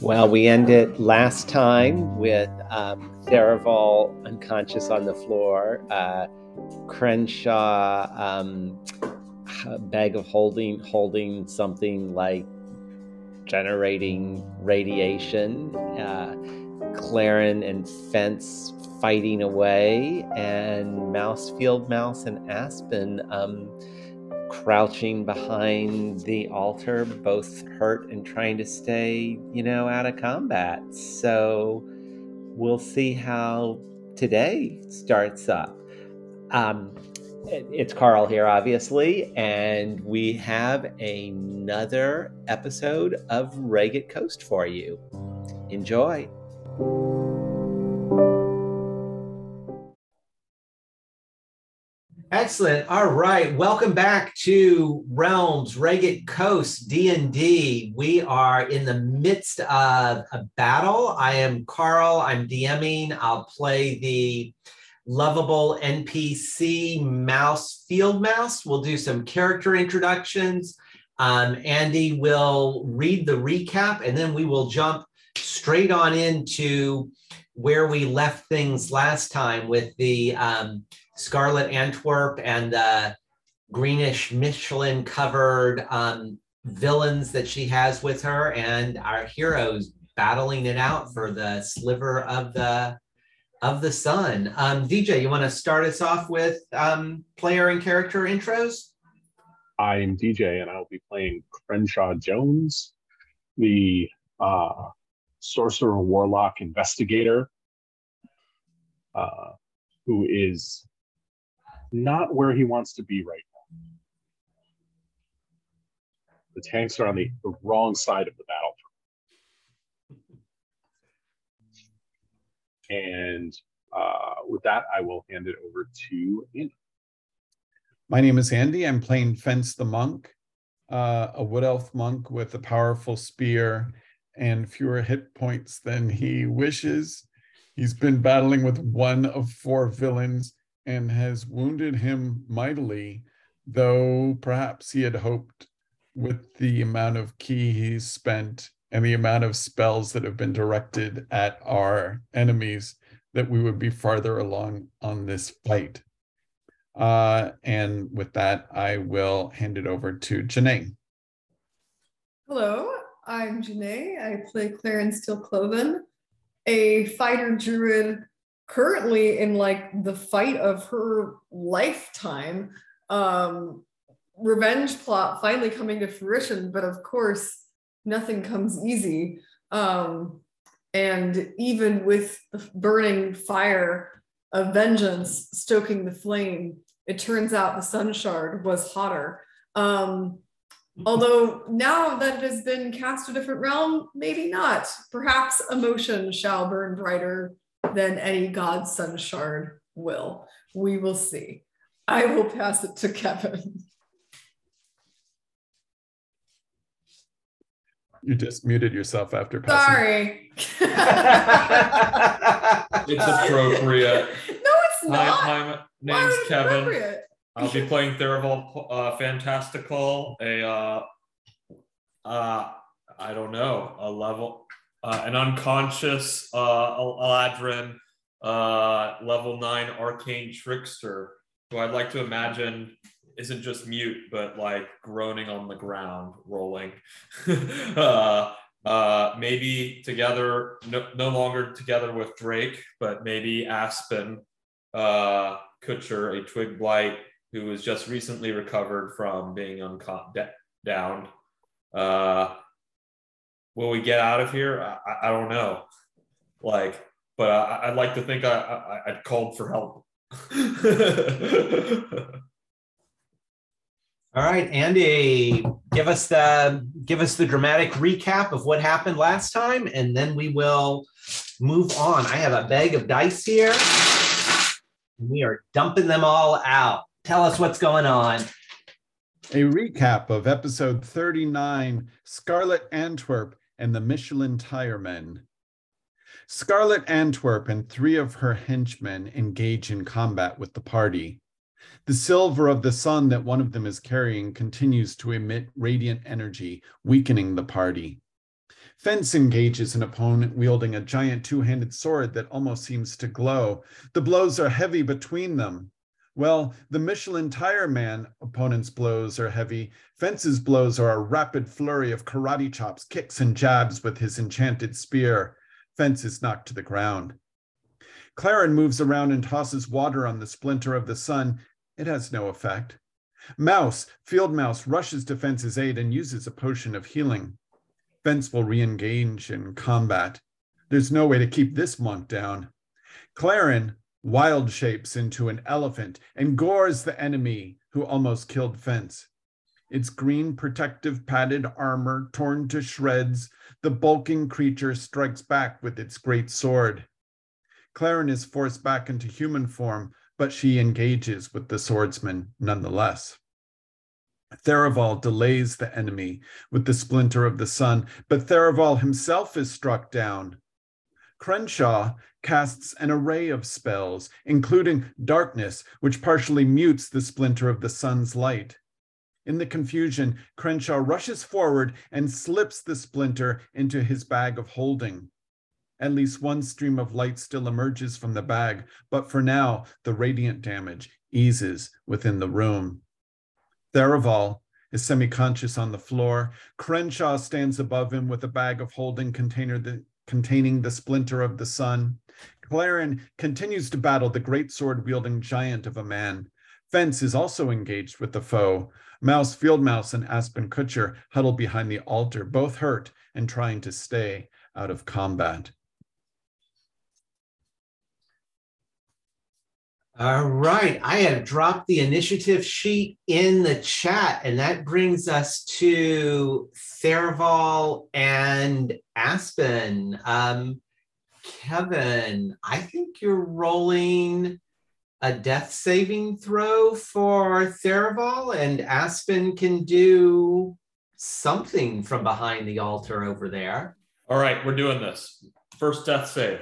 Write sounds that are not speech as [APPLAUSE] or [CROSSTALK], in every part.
Well, we ended last time with um, Tharivol unconscious on the floor, uh, Crenshaw um, bag of holding holding something like generating radiation, uh, Claren and Fence fighting away, and Mouse, Field Mouse, and Aspen. Um, crouching behind the altar, both hurt and trying to stay, you know, out of combat. So we'll see how today starts up. Um, it's Carl here, obviously, and we have another episode of Ragged Coast for you. Enjoy. Excellent. All right. Welcome back to Realms Ragged Coast D&D. We are in the midst of a battle. I am Carl. I'm DMing. I'll play the lovable NPC mouse field mouse. We'll do some character introductions. Um, Andy will read the recap and then we will jump straight on into where we left things last time with the um, Scarlet Antwerp and the greenish Michelin covered um, villains that she has with her, and our heroes battling it out for the sliver of the of the sun. Um, DJ, you want to start us off with um, player and character intros? I am DJ, and I'll be playing Crenshaw Jones, the uh, sorcerer warlock investigator, uh, who is not where he wants to be right now. The tanks are on the, the wrong side of the battle. And uh, with that, I will hand it over to Andy. My name is Andy. I'm playing Fence the Monk, uh, a wood elf monk with a powerful spear and fewer hit points than he wishes. He's been battling with one of four villains and has wounded him mightily, though perhaps he had hoped with the amount of ki he's spent and the amount of spells that have been directed at our enemies that we would be farther along on this fight. Uh, and with that, I will hand it over to Janae. Hello, I'm Janae. I play Claren Steelcloven, a fighter druid currently in like the fight of her lifetime. Um revenge plot finally coming to fruition but of course nothing comes easy. Um and even with the burning fire of vengeance stoking the flame it turns out the sun shard was hotter. Um although now that it has been cast a different realm maybe not perhaps emotion shall burn brighter than any God Sun shard will. We will see. I will pass it to Kevin. You just muted yourself after passing. Sorry. it's [LAUGHS] appropriate. No, it's not. My, my name's Kevin. I'll be playing Tharivol uh, Fantastical, a uh, uh, I don't know, a level uh, an unconscious uh, Eladrin uh, level nine arcane trickster, who I'd like to imagine isn't just mute, but like groaning on the ground, rolling. [LAUGHS] uh, uh, maybe together, no, no, longer together with Drake, but maybe Aspen uh, Kutcher, a twig blight who was just recently recovered from being uncon- down. Uh, will we get out of here? I, I don't know. Like, but I, would like to think I, I, would called for help. [LAUGHS] All right, Andy, give us the give us the dramatic recap of what happened last time, and then we will move on. I have a bag of dice here. And we are dumping them all out. Tell us what's going on. A recap of episode 39 Scarlet Antwerp and the Michelin Tire Men. Scarlet Antwerp and three of her henchmen engage in combat with the party. The sliver of the sun that one of them is carrying continues to emit radiant energy, weakening the party. Fence engages an opponent wielding a giant two handed sword that almost seems to glow. The blows are heavy between them. Well, the Michelin tire man opponent's blows are heavy. Fence's blows are a rapid flurry of karate chops, kicks, and jabs with his enchanted spear. Fence is knocked to the ground. Claren moves around and tosses water on the splinter of the sun. It has no effect. Mouse, Field Mouse, rushes to Fence's aid and uses a potion of healing. Fence will re-engage in combat. There's no way to keep this monk down. Claren wild shapes into an elephant and gores the enemy who almost killed Fence. Its green protective padded armor torn to shreds, the bulking creature strikes back with its great sword. Claren is forced back into human form, but she engages with the swordsman nonetheless. Tharivol delays the enemy with the splinter of the sun, but Tharivol himself is struck down. Crenshaw casts an array of spells, including darkness, which partially mutes the splinter of the sun's light. In the confusion, Crenshaw rushes forward and slips the splinter into his bag of holding. At least one stream of light still emerges from the bag, but for now, the radiant damage eases within the room. Tharivol is semi-conscious on the floor. Crenshaw stands above him with a bag of holding container the, containing the splinter of the sun. Claren continues to battle the great sword wielding giant of a man. Fence is also engaged with the foe. Mouse, Field Mouse, and Aspen Kutcher huddle behind the altar, both hurt and trying to stay out of combat. All right, I have dropped the initiative sheet in the chat, and that brings us to Tharivol and Aspen. Um, Kevin, I think you're rolling a death saving throw for Tharivol, and Aspen can do something from behind the altar over there. All right, we're doing this. First death save.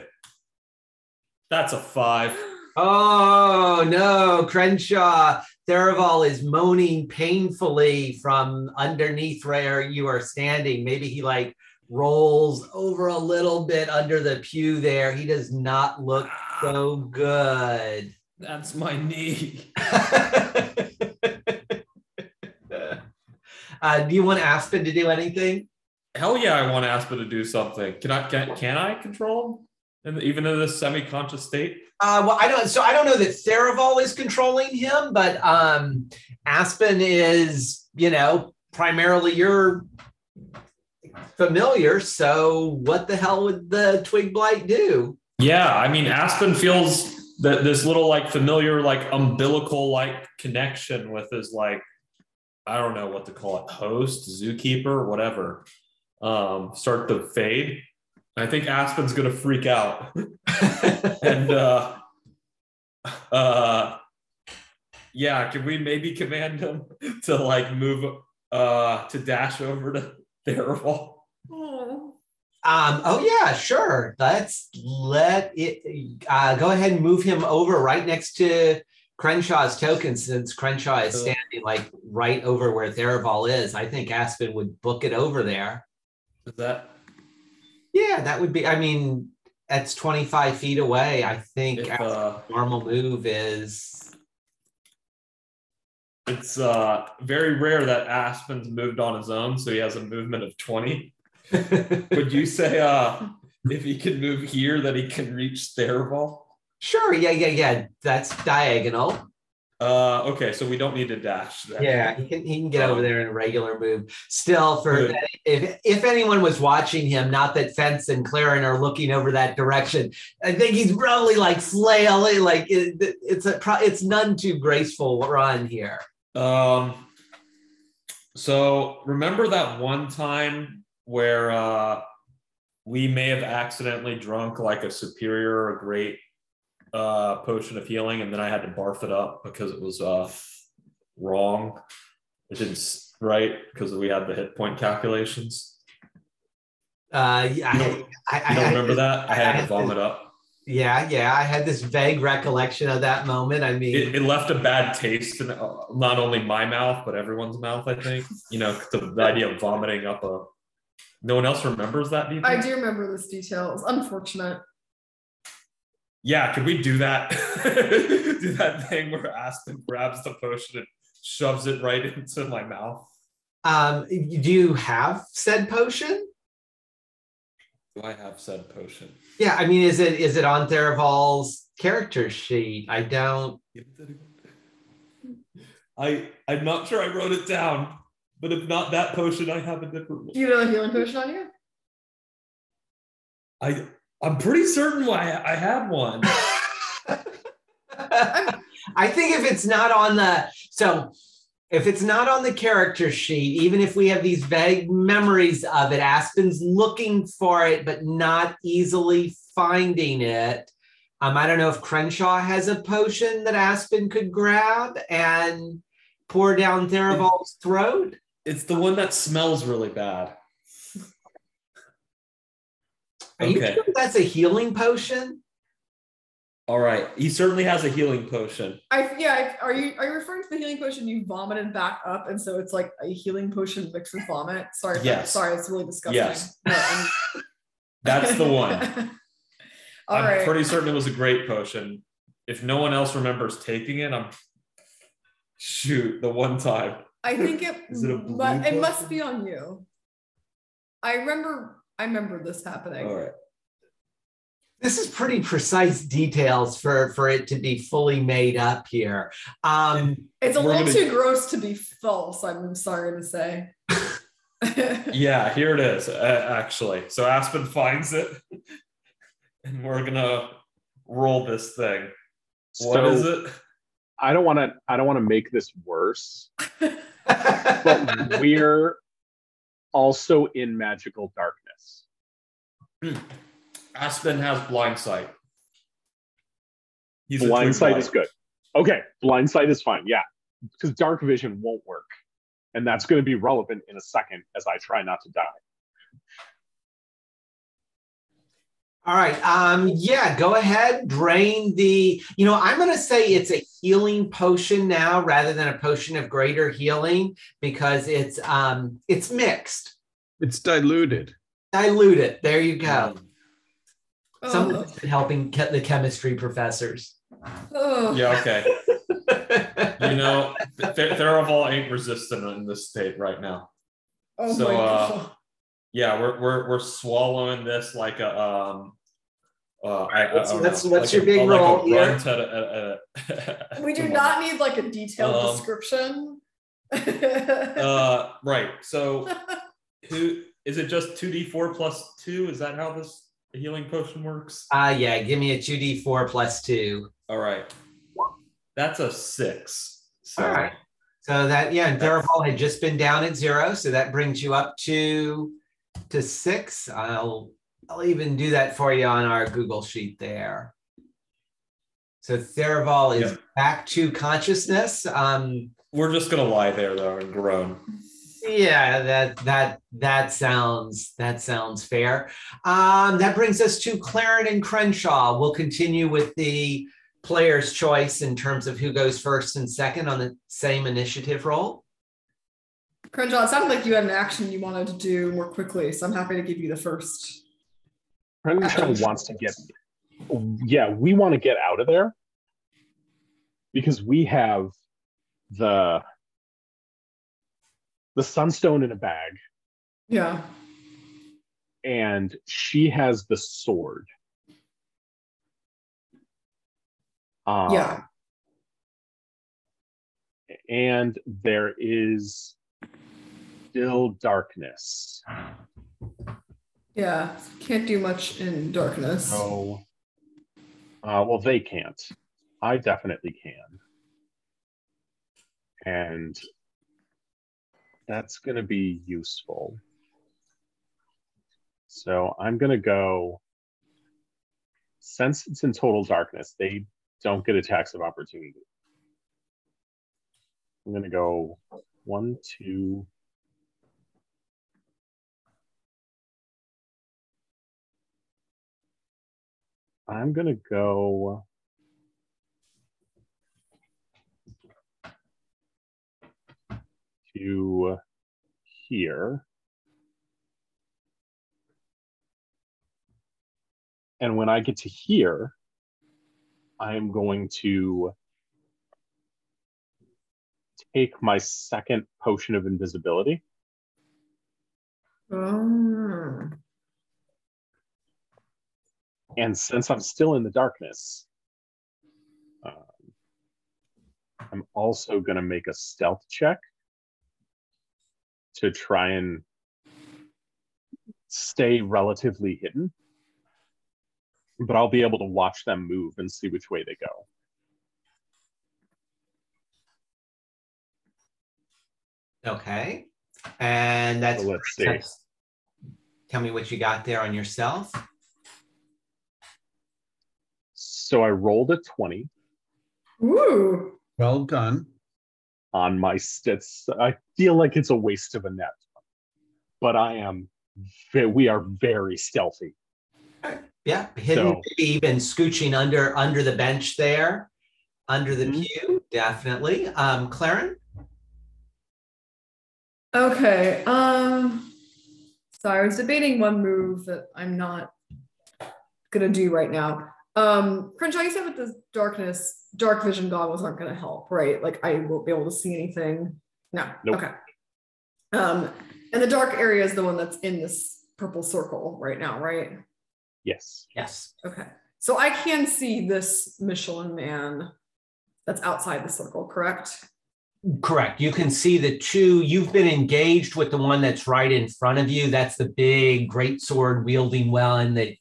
That's a five. Oh no, Crenshaw. Tharivol is moaning painfully from underneath where you are standing. Maybe he like rolls over a little bit under the pew there. He does not look so good. That's my knee. [LAUGHS] uh, do you want Aspen to do anything? Hell yeah, I want Aspen to do something. Can I can, can I control him? Even in this semi-conscious state? Uh, well, I don't. So I don't know that Tharivol is controlling him, but um, Aspen is, you know, primarily your familiar. So what the hell would the twig blight do? Yeah, I mean, Aspen feels that this little like familiar, like umbilical like connection with his like, I don't know what to call it, host, zookeeper, whatever. Um, start to fade. I think Aspen's gonna freak out. [LAUGHS] and uh uh yeah, can we maybe command him to like move uh to dash over to Tharivol? Um, oh yeah, sure. Let's let it uh, go ahead and move him over right next to Crenshaw's token since Crenshaw is standing like right over where Tharivol is. I think Aspen would book it over there. Is that yeah, that would be. I mean, that's 25 feet away. I think If, uh, normal move is. it's uh very rare that Aspen's moved on his own, so he has a movement of 20. [LAUGHS] Would you say uh if he can move here that he can reach Tharivol? sure. Yeah, yeah, yeah. That's diagonal. Uh okay, so we don't need to dash then. Yeah, he can he can get over there in a regular move. Still, for Good. if if anyone was watching him, not that Fence and Claren are looking over that direction, I think he's probably like flailing, like it, it's a pro- it's none too graceful run here. Um so remember that one time where uh we may have accidentally drunk like a superior or great uh potion of healing and then I had to barf it up because it was uh wrong. It didn't s- right because we had the hit point calculations. Uh, yeah, You don't- I, I, You don't I, remember that? I I had to to- vomit up. Yeah, yeah. I had this vague recollection of that moment. I mean, it, it left a bad taste in uh, not only my mouth but everyone's mouth. I think you know the, the idea of vomiting up a. No one else remembers that. Do you I do remember this detail. It's unfortunate. Yeah, could we do that? [LAUGHS] do that thing where Aspen grabs the potion and shoves it right into my mouth. um, do you have said potion? Do I have said potion? Yeah, I mean, is it is it on Tharivol's character sheet? I don't. I I'm not sure I wrote it down, but if not that potion, I have a different one. Do you have a healing potion on you? I I'm pretty certain why I had one. [LAUGHS] I think if it's not on the so if it's not on the character sheet, even if we have these vague memories of it, Aspen's looking for it but not easily finding it. Um, I don't know if Crenshaw has a potion that Aspen could grab and pour down Tharivol's throat. It's the one that smells really bad. Are you Okay. sure that's a healing potion? All right. He certainly has a healing potion. I yeah. I- Are you are you referring to the healing potion you vomited back up, and so it's like a healing potion mixed with vomit? Sorry. Yes. Sorry, it's really disgusting. Yes. No, [LAUGHS] That's the one. [LAUGHS] All I'm right. pretty certain it was a great potion. If no one else remembers taking it, I'm shoot the one time. I think it. [LAUGHS] Is it a mu- blue it must be on you. I remember. I remember this happening. All right. This is pretty precise details for for it to be fully made up here. Um, It's a little gonna- too gross to be false. I'm sorry to say. [LAUGHS] Yeah, here it is. Uh, actually, so Aspen finds it, [LAUGHS] and we're gonna roll this thing. What so is it? I don't want to. I don't want to make this worse, [LAUGHS] but we're also in magical darkness. Aspen has blind sight. He's a blind sight light. is good. Okay, blind sight is fine. Yeah, because dark vision won't work, and that's going to be relevant in a second as I try not to die. All right. Um, yeah, go ahead, drain the. You know, I'm going to say it's a healing potion now rather than a potion of greater healing because it's um it's mixed. It's diluted. Dilute it. There you go. Oh, Someone's been helping ke- the chemistry professors. oh. Yeah. Okay. You know, Th- Tharivol ain't resistant in this state right now. Oh So, my uh, god. Yeah, we're we're we're swallowing this like a um. Uh, I, I What's- don't what's- what's like your a- big like a roll here? grunt at a- at a- We do Come on. not need like a detailed Um, description. [LAUGHS] Uh, right. So, [LAUGHS] who is it? Just two d four plus two? Is that how this healing potion works? Ah, yeah. Give me a two d four plus two. All right. That's a six. So, All right. So that yeah, and Tharivol had just been down at zero, so that brings you up to to six. I'll I'll even do that for you on our Google sheet there. So Tharivol is Yep. back to consciousness. Um, We're just gonna lie there though and groan. Yeah, that that that sounds that sounds fair. Um, that brings us to Claren and Crenshaw. We'll continue with the player's choice in terms of who goes first and second on the same initiative roll. Crenshaw, it sounded like you had an action you wanted to do more quickly, so I'm happy to give you the first. Crenshaw wants to get. Yeah, we want to get out of there because we have the the sunstone in a bag, Yeah. and she has the sword. Um, Yeah. and there is still darkness. Yeah. Can't do much in darkness. So, uh, well, they can't. I definitely can. And that's going to be useful. So I'm going to go, since it's in total darkness, they don't get attacks of opportunity. I'm going to go one, two, I'm gonna go. To here. And when I get to here, I am going to take my second potion of invisibility. Oh. And since I'm still in the darkness, um, I'm also going to make a stealth check to try and stay relatively hidden. But I'll be able to watch them move and see which way they go. Okay. And that's So let's see. Tell me what you got there on yourself. So I rolled a 20 Ooh. Well done. On my stats. I feel like it's a waste of a net, but I am. We are very stealthy. Yeah, hidden, So- maybe even scooching under under the bench there, under the Mhm. pew, definitely. Um, Claren, Okay. Um. So I was debating one move that I'm not gonna do right now. Um, Crenshaw, you said with the darkness, dark vision goggles aren't gonna help, right? Like I won't be able to see anything. No. Nope. Okay. Um, and the dark area is the one that's in this purple circle right now, right? Yes. yes, Okay. So I can see this Michelin man that's outside the circle, correct? correct. You can see the two. You've been engaged with the one that's right in front of you. That's the big great sword wielding well, and that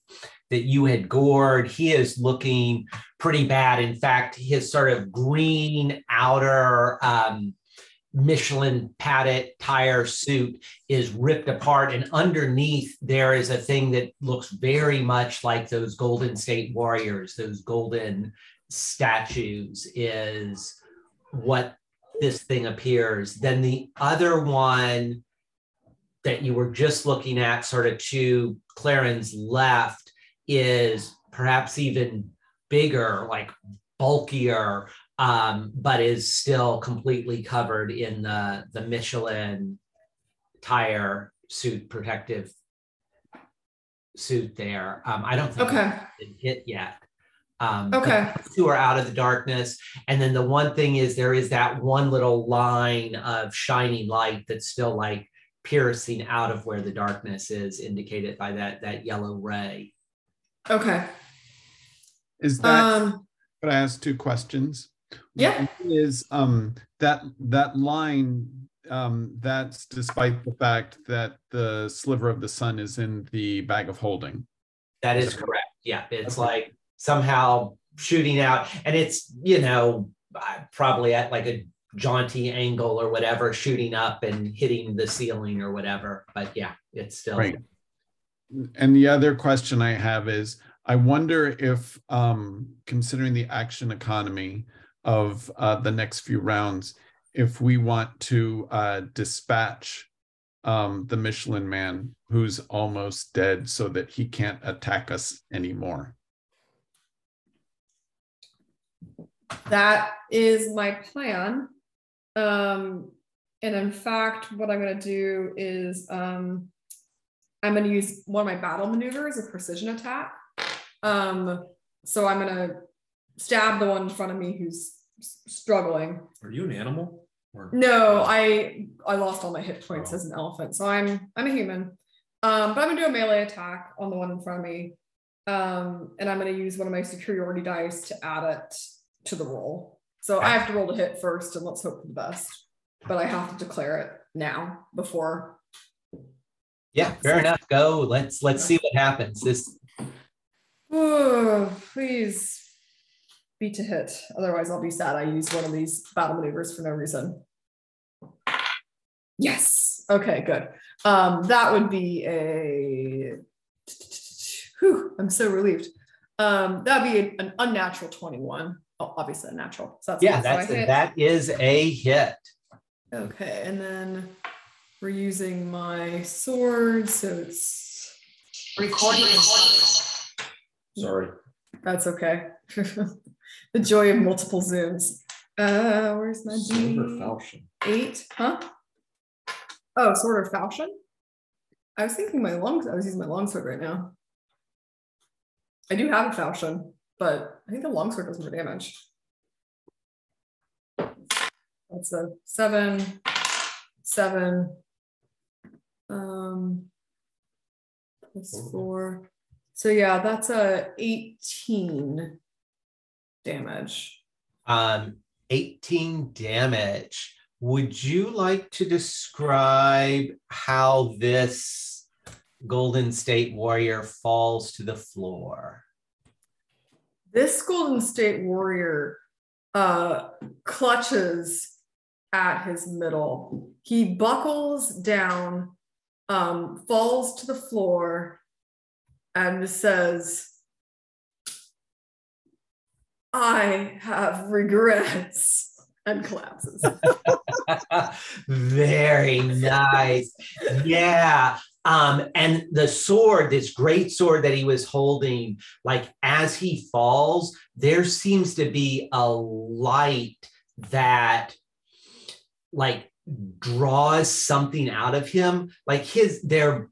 that you had gored. He is looking pretty bad. In fact, his sort of green outer um, Michelin padded tire suit is ripped apart, and underneath there is a thing that looks very much like those Golden State Warriors, those golden statues. Is what this thing appears. Then the other one that you were just looking at, sort of to Claren's left, is perhaps even bigger, like bulkier, um, but is still completely covered in the, the Michelin tire suit protective suit there. Um, I don't think Okay. it's hit yet. Um, Okay. two are out of the darkness. And then the one thing is there is that one little line of shining light that's still like piercing out of where the darkness is indicated by that that yellow ray. Okay. Is that Um. could I ask two questions? Yeah. One Is um that that line um that's despite the fact that the sliver of the sun is in the bag of holding. That is correct. Yeah, it's Okay. like somehow shooting out, and it's you know uh, probably at like a jaunty angle or whatever, shooting up and hitting the ceiling or whatever. But yeah, it's still Right. And the other question I have is I wonder if um considering the action economy of uh the next few rounds, if we want to uh dispatch um the Michelin man who's almost dead so that he can't attack us anymore. That is my plan. Um, and in fact, what I'm going to do is um, I'm going to use one of my battle maneuvers, a precision attack. Um, so I'm going to stab the one in front of me who's struggling. Are you an animal? Or- No, I I lost all my hit points as an elephant, so I'm I'm a human. Um, but I'm gonna do a melee attack on the one in front of me, um, and I'm gonna use one of my superiority dice to add it to the roll. So I have to roll to hit first, and let's hope for the best. But I have to declare it now before. Yeah, fair enough. Go. Let's let's see what happens. This Oh, [SIGHS] please be to hit. Otherwise, I'll be sad. I used one of these battle maneuvers for no reason. Yes. Okay, good. Um, that would be a. Whew, I'm so relieved. Um, that'd be a- an unnatural 21. Oh, obviously unnatural. So that's yeah. That's hit. that is a hit. Okay, and then we're using my sword, so it's Recording. Sorry. That's okay. [LAUGHS] the joy of multiple zooms. Uh, where's my D? Falchion. Eight, huh? Oh, sword or falchion? I was thinking my long. I was using my longsword right now. I do have a falchion, but I think the longsword does more damage. That's a seven, seven, um, plus four. So yeah, that's a 18 damage. Um, 18 damage. Would you like to describe how this Golden State Warrior falls to the floor? This Golden State Warrior uh, clutches at his middle. He buckles down, um, falls to the floor, and says, I have regrets and collapses. [LAUGHS] Very nice. Yeah. Um, and the sword, this great sword that he was holding, like as he falls, there seems to be a light that like draws something out of him. Like his, they're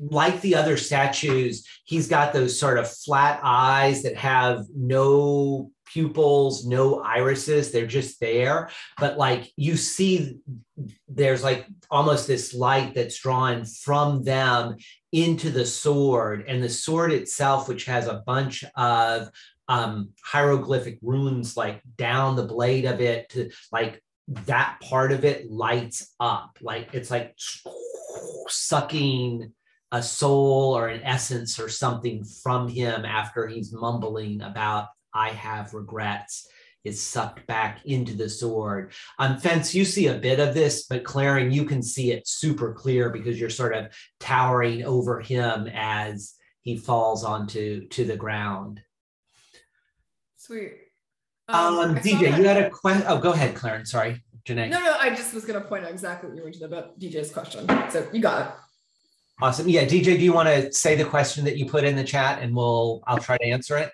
like the other statues, he's got those sort of flat eyes that have no pupils, no irises. They're just there. But like you see, there's like almost this light that's drawn from them into the sword. And the sword itself, which has a bunch of um, hieroglyphic runes like down the blade of it to like that part of it lights up. Like it's like sucking a soul or an essence or something from him after he's mumbling about I have regrets is sucked back into the sword. Um, Fence, you see a bit of this, but Claren, you can see it super clear because you're sort of towering over him as he falls onto to the ground. Sweet. Um, um DJ, you had a question. Oh, go ahead, Claren. Sorry, Janae. No, no, I just was going to point out exactly what you were doing about DJ's question. So you got it. Awesome. Yeah, DJ, do you want to say the question that you put in the chat and we'll I'll try to answer it?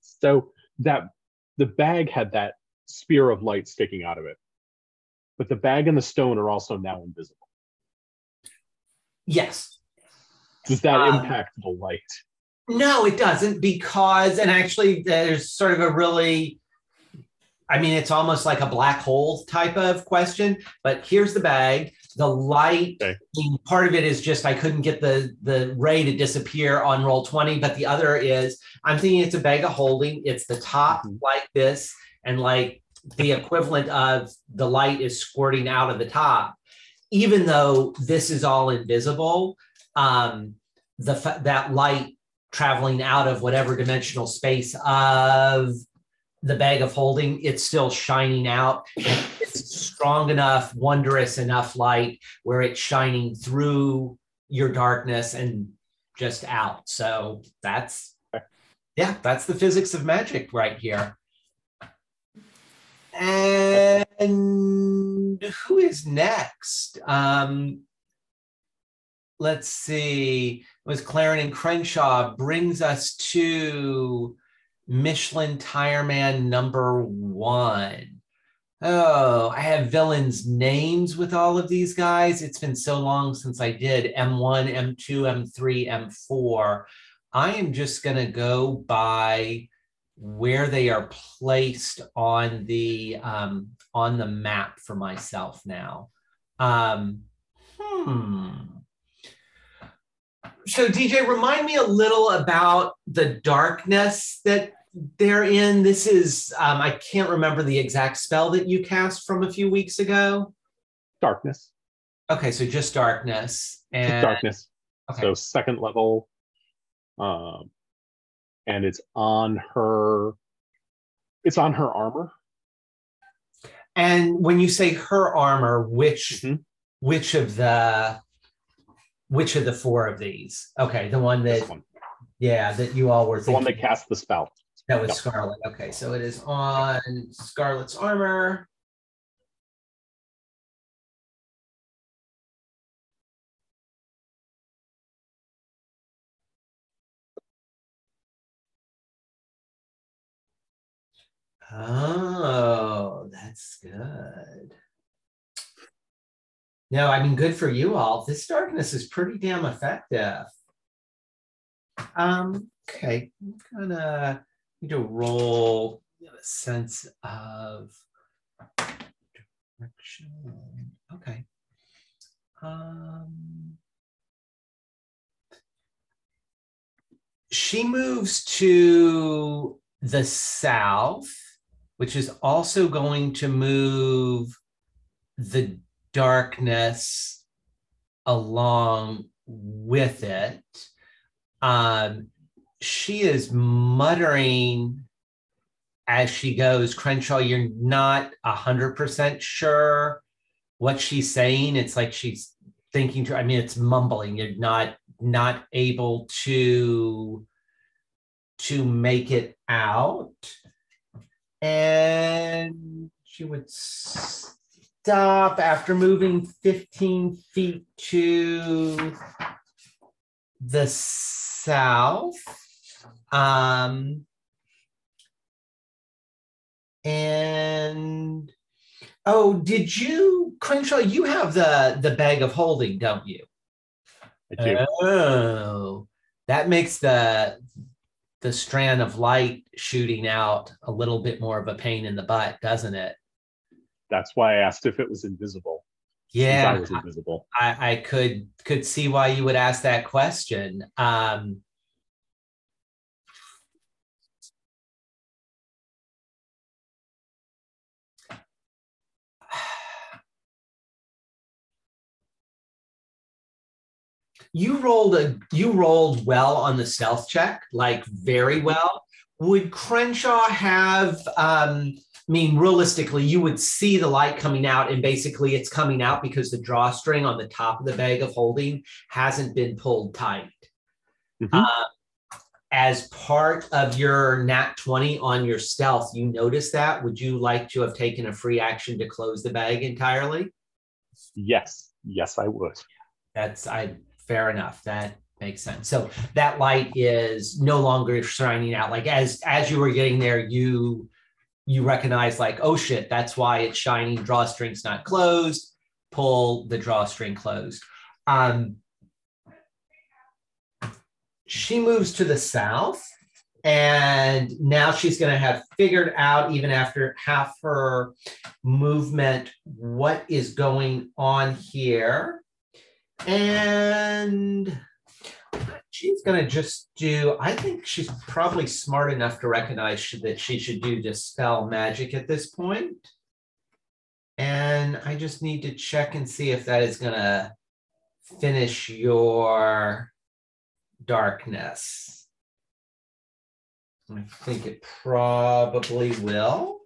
So that the bag had that spear of light sticking out of it. But the bag and the stone are also now invisible. Yes. Does that um, impact the light? No, it doesn't because and actually there's sort of a really I mean, it's almost like a black hole type of question, but here's the bag. The light, okay. Part of it is just I couldn't get the, the ray to disappear on roll 20, but the other is I'm thinking it's a bag of holding. It's the top mm-hmm. like this, and like the equivalent of the light is squirting out of the top. Even though this is all invisible, um, the that light traveling out of whatever dimensional space of the bag of holding, it's still shining out. It's strong enough, wondrous enough light where it's shining through your darkness and just out. So that's, yeah, that's the physics of magic right here. And who is next? Um, let's see. It was and Crenshaw brings us to Michelin Tire Man number one. Oh, I have villains' names with all of these guys. It's been so long since I did M1, M2, M3, M4. I am just going to go by where they are placed on the um, on the map for myself now. Um, hmm. So DJ, remind me a little about the darkness that they're in. This is um, I can't remember the exact spell that you cast from a few weeks ago. Darkness. Okay, so just darkness and just darkness. Okay. So second level, um, and it's on her. It's on her armor. And when you say her armor, which mm-hmm. which of the which of the four of these? Okay, the one that, one. yeah, that you all were the one that cast the spell. That was yep. Scarlet. Okay, so it is on Scarlet's armor. Oh, that's good. No, I mean, good for you all. This darkness is pretty damn effective. Um, okay, I'm gonna need to roll a sense of direction. Okay. Um, she moves to the south, which is also going to move the darkness along with it. Um, she is muttering as she goes, Crenshaw, you're not a hundred percent sure what she's saying. It's like she's thinking to, I mean, it's mumbling. You're not not able to to make it out. And she would stop after moving 15 feet to the south. Um, and oh, did you, Crenshaw? You have the the bag of holding, don't you? I do. Oh, that makes the the strand of light shooting out a little bit more of a pain in the butt, doesn't it? That's why I asked if it was invisible. Yeah, I was invisible. I, I could could see why you would ask that question. Um, you rolled a you rolled well on the stealth check, like very well. Would Crenshaw have um mean, realistically, you would see the light coming out, and basically it's coming out because the drawstring on the top of the bag of holding hasn't been pulled tight. Mhm. Uh, as part of your nat 20 on your stealth, you notice that. Would you like to have taken a free action to close the bag entirely? Yes, yes, I would. That's I fair enough. That makes sense. So that light is no longer shining out. Like as as you were getting there, you you recognize like, oh shit, that's why it's shining. Drawstring's not closed. Pull the drawstring closed. Um, she moves to the south, and now she's going to have figured out, even after half her movement, what is going on here. And she's going to just do, I think she's probably smart enough to recognize sh- that she should do dispel magic at this point. And I just need to check and see if that is going to finish your darkness. I think it probably will.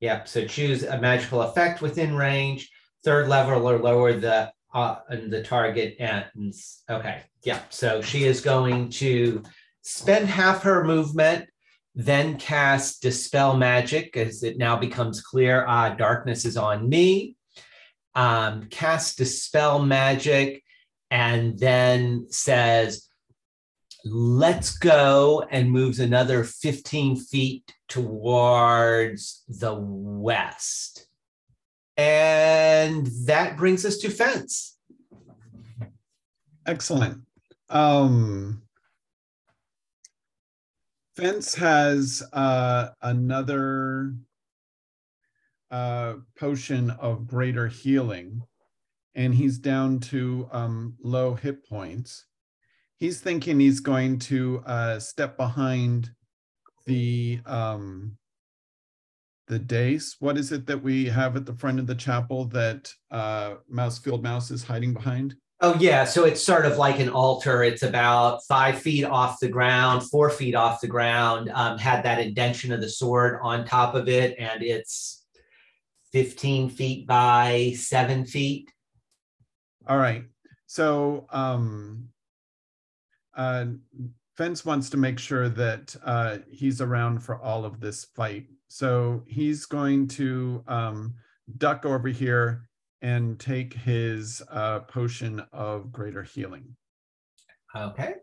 Yep, so choose a magical effect within range, third level or lower the uh, and the target ends. Okay, yeah. So she is going to spend half her movement, then cast dispel magic as it now becomes clear. Ah, darkness is on me. Um, cast dispel magic, and then says, "Let's go," and moves another fifteen feet towards the west. And that brings us to fence. Excellent. Um, Fence has uh, another uh, potion of greater healing, and he's down to um, low hit points. He's thinking he's going to uh, step behind the um, the dais. What is it that we have at the front of the chapel that uh, Mousefield Mouse is hiding behind? Oh, yeah. So it's sort of like an altar. It's about five feet off the ground, four feet off the ground, um, had that indention of the sword on top of it, and it's 15 feet by seven feet. All right. So um, uh, Fence wants to make sure that uh, he's around for all of this fight. So he's going to um, duck over here and take his uh, potion of greater healing. Okay.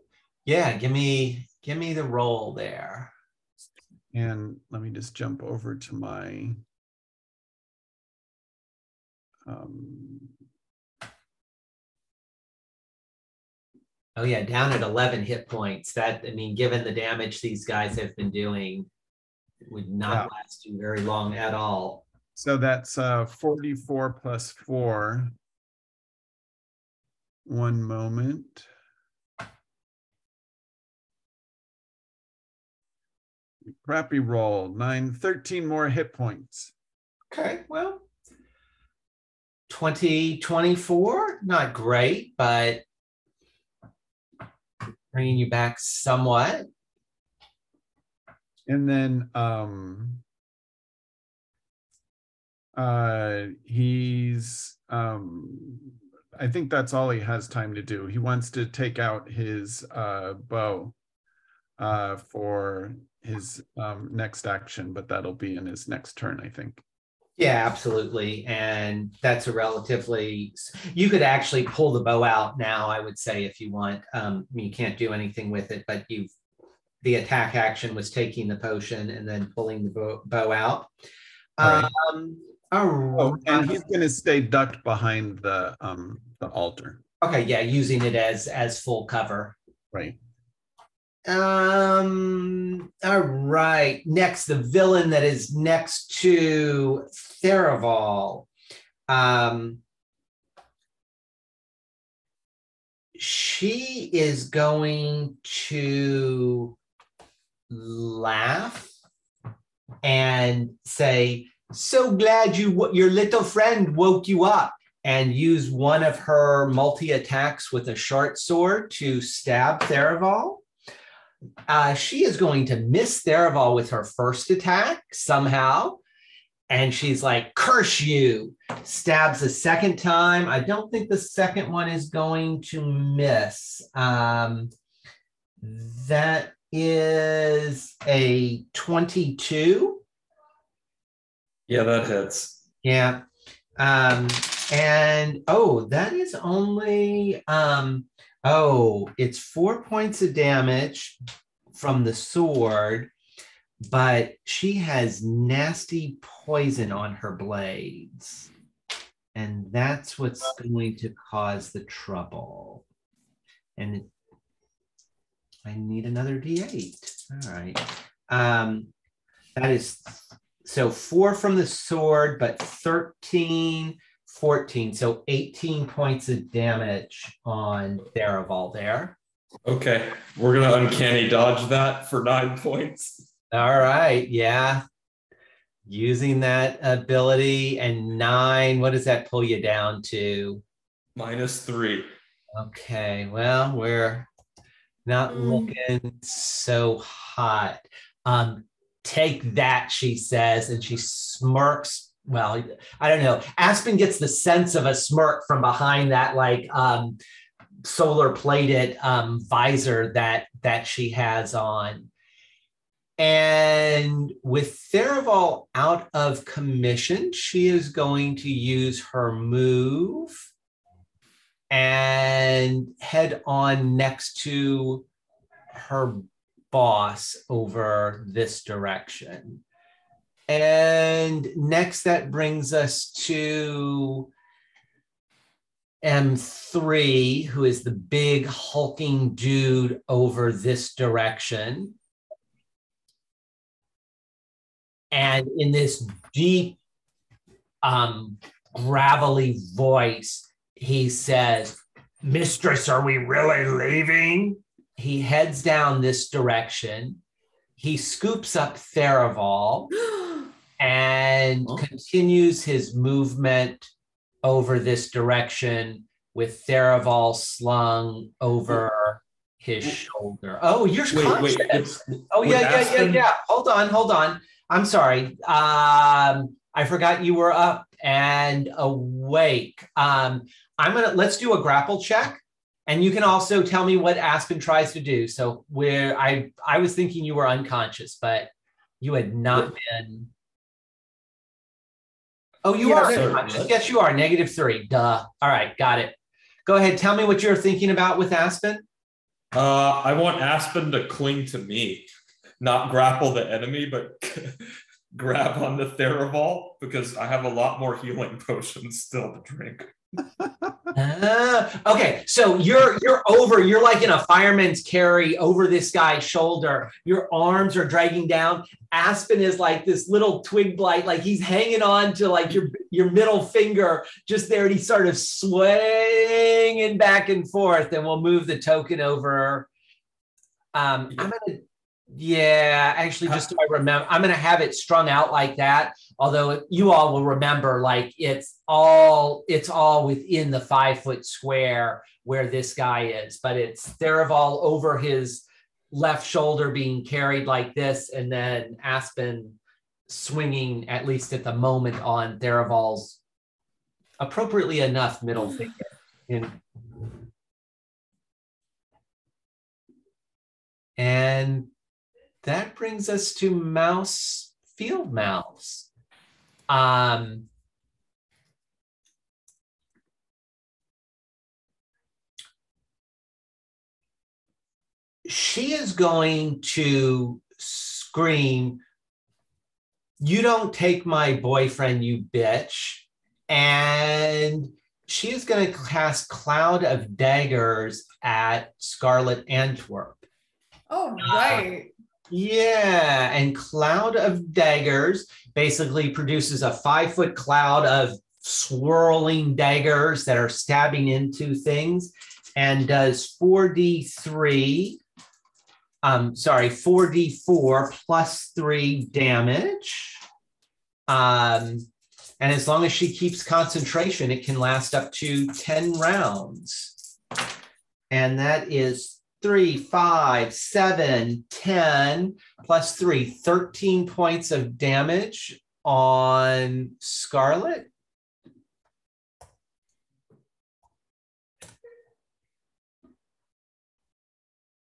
Yeah, give me give me the roll there. And let me just jump over to my um, Oh yeah, down at 11 hit points. That I mean, given the damage these guys have been doing, would not Yeah. last you very long at all. so that's uh 44 plus four. One moment. Crappy roll, nine, 13 more hit points. Okay, well, 2024, not great, but bringing you back somewhat. And then um uh he's um I think that's all he has time to do. He wants to take out his uh bow uh for his um next action, but that'll be in his next turn, I think. Yeah, absolutely. And that's a relatively, you could actually pull the bow out now, I would say, if you want. Um, you can't do anything with it, but you've, the attack action was taking the potion and then pulling the bow, bow out. Right. Um, Oh, and he's gonna stay ducked behind the um the altar, Okay, yeah, using it as, as full cover. right? Um, all right. Next, the villain that is next to Tharivol. Um, she is going to laugh and say, "So glad you your little friend woke you up." And use one of her multi attacks with a short sword to stab Tharivol. Uh, she is going to miss Tharivol with her first attack somehow. And she's like, curse you. Stabs a second time. I don't think the second one is going to miss. Um, that is a 22. Yeah, that hits. Yeah. Um, and oh, that is only um, oh, it's four points of damage from the sword, but she has nasty poison on her blades. And that's what's going to cause the trouble. And it- I need another D8. All right. Um, that is so four from the sword, but 13, 14. So 18 points of damage on Tharivol there. Okay, we're gonna uncanny dodge that for nine points. All right. Yeah. Using that ability and nine, what does that pull you down to? Minus three. Okay. Well, we're not Mm. looking so hot. Um, take that, she says, and she smirks. Well, I don't know. Aspen gets the sense of a smirk from behind that, like um, solar plated um, visor that that she has on. And with Tharivol out of commission, she is going to use her move and head on next to her boss over this direction. And next, that brings us to M3, who is the big hulking dude over this direction. And in this deep, um, gravelly voice, he says, Mistress, are we really leaving? He heads down this direction. He scoops up Tharivol [GASPS] and Oh. continues his movement over this direction with Tharivol slung over his shoulder. Oh, you're Wait, wait. conscious. would- Oh would yeah, yeah, yeah, yeah. Hold on, hold on. I'm sorry. Um, I forgot you were up and awake. Um, I'm gonna let's do a grapple check, and you can also tell me what Aspen tries to do. So where I I was thinking you were unconscious, but you had not been. Oh, you Yeah, are certainly. unconscious. Yes, you are. Negative three. Duh. All right, got it. Go ahead. Tell me what you're thinking about with Aspen. Uh, I want Aspen to cling to me, not grapple the enemy, but [LAUGHS] grab on the Tharivol because I have a lot more healing [LAUGHS] potions still to drink. Uh, [LAUGHS] okay, so you're you're over. You're like in a fireman's carry over this guy's shoulder. Your arms are dragging down. Aspen is like this little twig blight, like he's hanging on to like your your middle finger just there, and he's sort of swinging back and forth. And we'll move the token over. Um, I'm gonna yeah, actually, just so I remember, I'm going to have it strung out like that. Although you all will remember, like it's all it's all within the five foot square where this guy is, but it's Tharivol over his left shoulder being carried like this, and then Aspen swinging at least at the moment on Tharivol's appropriately enough middle [SIGHS] finger. In, and that brings us to mouse field mouse. Um, she is going to scream, You don't take my boyfriend, you bitch. And she is going to cast Cloud of Daggers at Scarlet Antwerp. Oh, right. Yeah, and Cloud of Daggers basically produces a five foot cloud of swirling daggers that are stabbing into things and does 4d3 um sorry 4d4 plus 3 damage. Um and as long as she keeps concentration it can last up to 10 rounds. And that is three, five, seven, 10, plus three, 13 points of damage on Scarlet.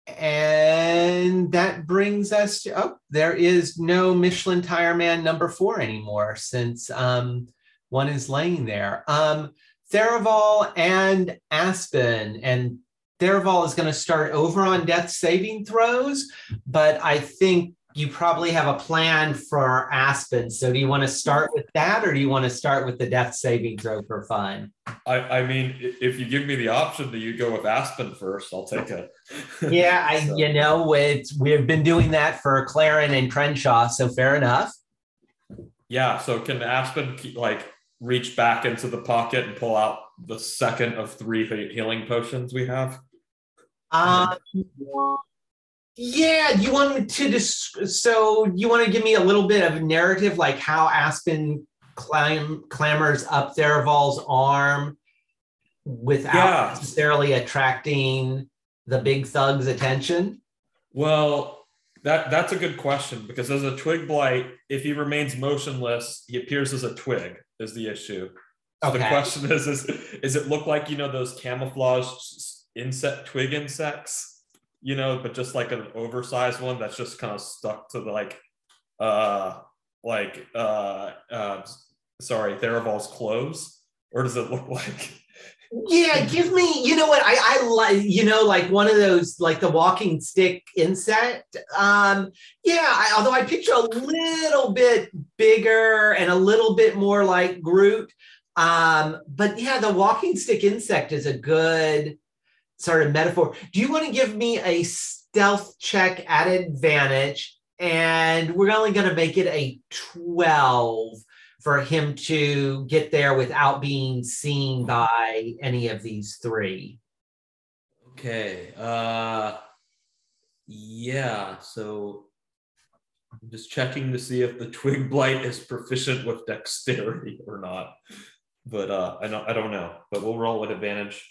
And that brings us to, oh, there is no Michelin Tire Man number four anymore since um, one is laying there. Um, Theraval and Aspen, and Tharivol is going to start over on death saving throws, but I think you probably have a plan for Aspen. So do you want to start with that or do you want to start with the death saving throw for fun? I, I mean, if you give me the option that you go with Aspen first, I'll take it. [LAUGHS] yeah, I, so. you know, it's, we've been doing that for Claren and Crenshaw, so fair enough. Yeah, so can Aspen keep, like reach back into the pocket and pull out the second of three healing potions we have? Um, yeah, you want to just so you want to give me a little bit of a narrative, like how Aspen climb clambers up Tharivol's arm without yeah. necessarily attracting the big thug's attention. Well, that that's a good question because as a twig blight, if he remains motionless, he appears as a twig. Is the issue? So okay. The question is: is is it look like you know those camouflage insect twig insects, you know, but just like an oversized one that's just kind of stuck to the like uh like uh uh sorry, Tharivol's clothes? Or does it look like [LAUGHS] yeah, give me, you know what? I, I like, you know, like one of those, like the walking stick insect. Um, yeah, I, although I picture a little bit bigger and a little bit more like Groot. Um, but yeah, the walking stick insect is a good, sort of metaphor. Do you want to give me a stealth check at advantage? And we're only going to make it a 12 for him to get there without being seen by any of these three. Okay. Uh yeah, so I'm just checking to see if the twig blight is proficient with dexterity or not. But uh I don't I don't know. But we'll roll with advantage.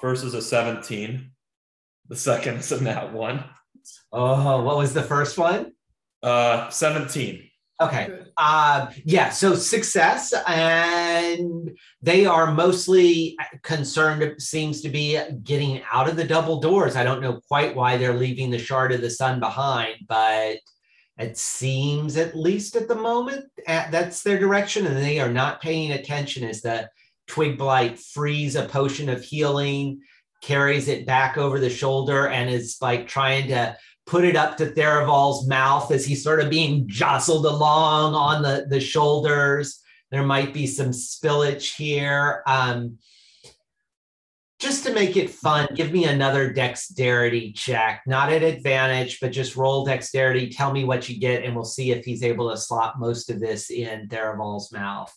First is a 17. The second is a nat one. Oh, what was the first one? Uh, 17. Okay. Uh, yeah. So success, and they are mostly concerned. Seems to be getting out of the double doors. I don't know quite why they're leaving the shard of the sun behind, but it seems, at least at the moment, that's their direction, and they are not paying attention as the twig blight freeze a potion of healing, carries it back over the shoulder and is like trying to put it up to Tharivol's mouth as he's sort of being jostled along on the, the shoulders. There might be some spillage here. Um, just to make it fun, give me another dexterity check, not at advantage, but just roll dexterity. Tell me what you get, and we'll see if he's able to slot most of this in Tharivol's mouth.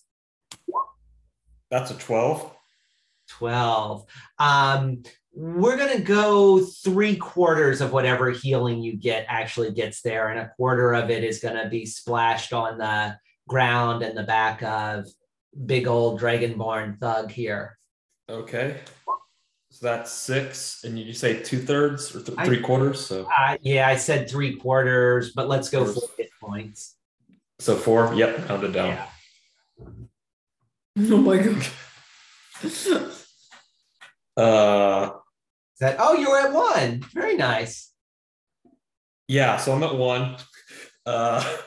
That's a 12. 12. Um, we're going to go three quarters of whatever healing you get actually gets there, and a quarter of it is going to be splashed on the ground and the back of big old dragonborn thug here. Okay. So that's six, and you say two thirds or th- three quarters. So uh, yeah, I said three quarters, but let's go four hit points. So four. Yep, counted down. Yeah. [LAUGHS] Oh my god. uh. That oh, you're at one. Very nice. Yeah, so I'm at one. Uh,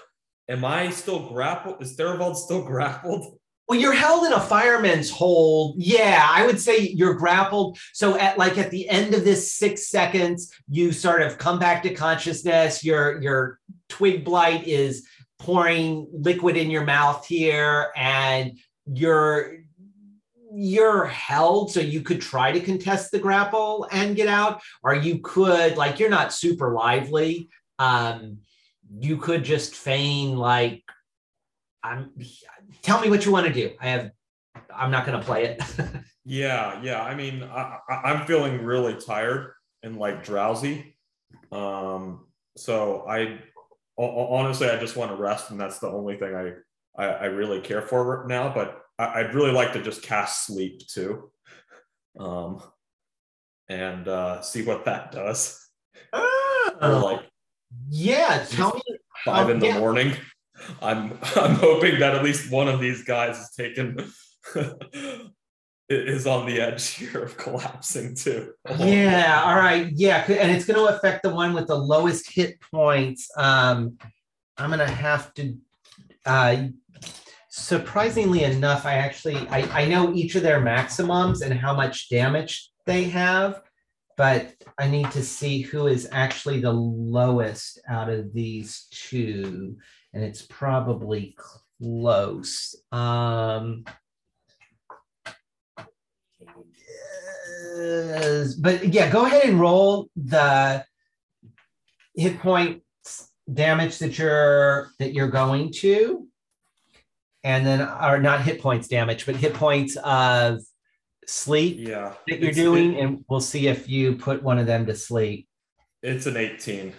am I still grappled? Is Tharivol still grappled? Well, you're held in a fireman's hold. Yeah, I would say you're grappled. So at like at the end of this six seconds, you sort of come back to consciousness. Your your twig blight is pouring liquid in your mouth here, and you're you're held so you could try to contest the grapple and get out or you could like you're not super lively um you could just feign like i'm tell me what you want to do. I have, I'm not going to play it. [LAUGHS] yeah, yeah. I mean, I, I'm feeling really tired and like drowsy. Um, so I honestly, I just want to rest, and that's the only thing I I, I really care for right now. But I, would really like to just cast sleep too, um, and uh, see what that does. Oh, like, yeah. Tell me five in the yeah. morning. I'm [LAUGHS] I'm hoping that at least one of these guys is taken [LAUGHS] is on the edge here of collapsing too. [LAUGHS] Yeah. All right. Yeah, and it's going to affect the one with the lowest hit points. Um, I'm going to have to. Uh, surprisingly enough, I actually I, I know each of their maximums and how much damage they have, but I need to see who is actually the lowest out of these two and it's probably close. Um, but yeah, go ahead and roll the hit point damage that you're that you're going to, and then are not hit points damage, but hit points of sleep yeah, that you're doing, it, and we'll see if you put one of them to sleep. It's an 18.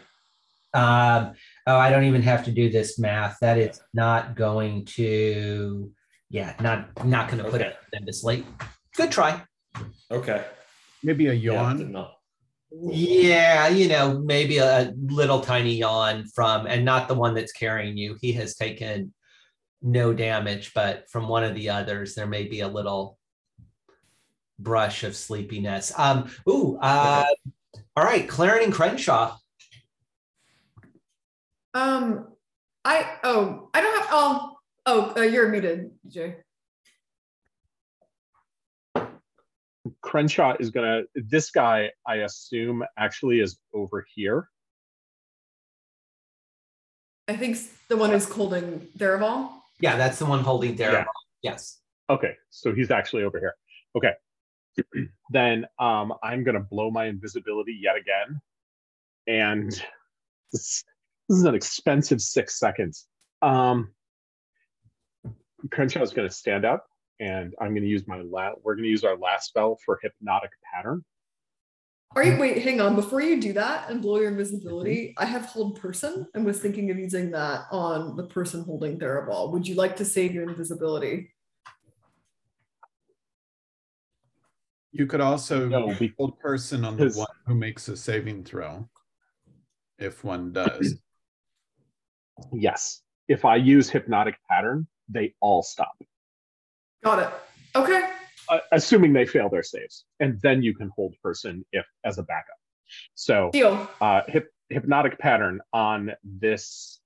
Um, oh, I don't even have to do this math. That is not going to, yeah, not not going to put okay. them to sleep. Good try. Okay. Maybe a yawn. Yeah, yeah, you know, maybe a little tiny yawn from, and not the one that's carrying you. He has taken no damage, but from one of the others, there may be a little brush of sleepiness. Um, ooh, uh, okay. all right, Clarence and Crenshaw. Um, I oh I don't have oh oh uh, you're muted, Jay. Crenshaw is gonna. This guy, I assume, actually is over here. I think the one who's holding Tharivol. Yeah, that's the one holding Tharivol. Yeah. Yes. Okay, so he's actually over here. Okay, [CLEARS THROAT] then um, I'm gonna blow my invisibility yet again, and [LAUGHS] this is an expensive six seconds. Um, Crenshaw is going to stand up, and I'm going to use my last. We're going to use our last spell for hypnotic pattern. Are you wait? Hang on. Before you do that and blow your invisibility, mm-hmm. I have hold person and was thinking of using that on the person holding Tharivol. Would you like to save your invisibility? You could also no, hold person on the one who makes a saving throw, if one does. [CLEARS THROAT] Yes. If I use hypnotic pattern, they all stop. Got it. Okay. Uh, assuming they fail their saves, and then you can hold person if as a backup. So, Deal. Uh, hip, hypnotic pattern on this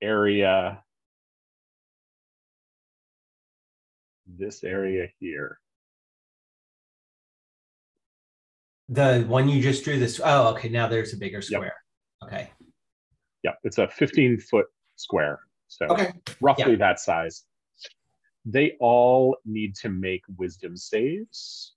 area. This area here. The one you just drew this. Oh, okay. Now there's a bigger square. Okay. Yeah, it's a 15 foot square. So Okay. roughly that size. They all need to make wisdom saves.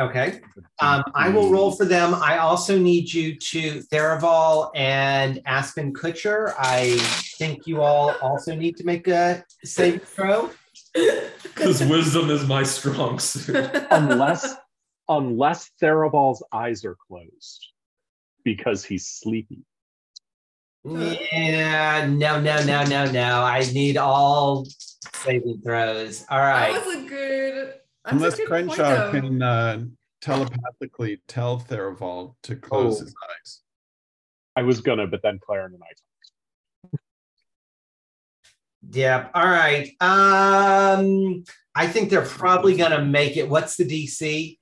Okay. Um, I will roll for them. I also need you to Tharivol and Aspen Kutcher. I think you all also need to make a save throw. [LAUGHS] Because wisdom is my strong suit. [LAUGHS] unless unless Tharivol's eyes are closed because he's sleepy. Yeah, no, no, no, no, no. I need all saving throws. All right. That was a good. that's a Unless good point, Crenshaw though. can uh, telepathically tell Tharivol to close Oh. his eyes. I was gonna, but then Claire and I talked. Yep. All right. Um, I think they're probably gonna make it. What's the DC?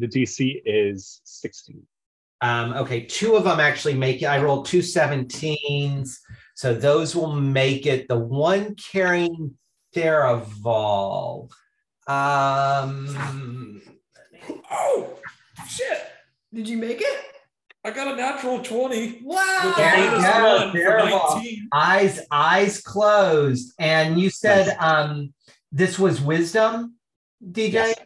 the DC is 16. Um, okay, two of them actually make it. I rolled two 17s, so those will make it. The one carrying Tharivol. Um, oh, shit. Did you make it? I got a natural 20. Wow. There you go, one for terrible. 19. eyes eyes closed, and you said um, this was wisdom, DJ. Yes.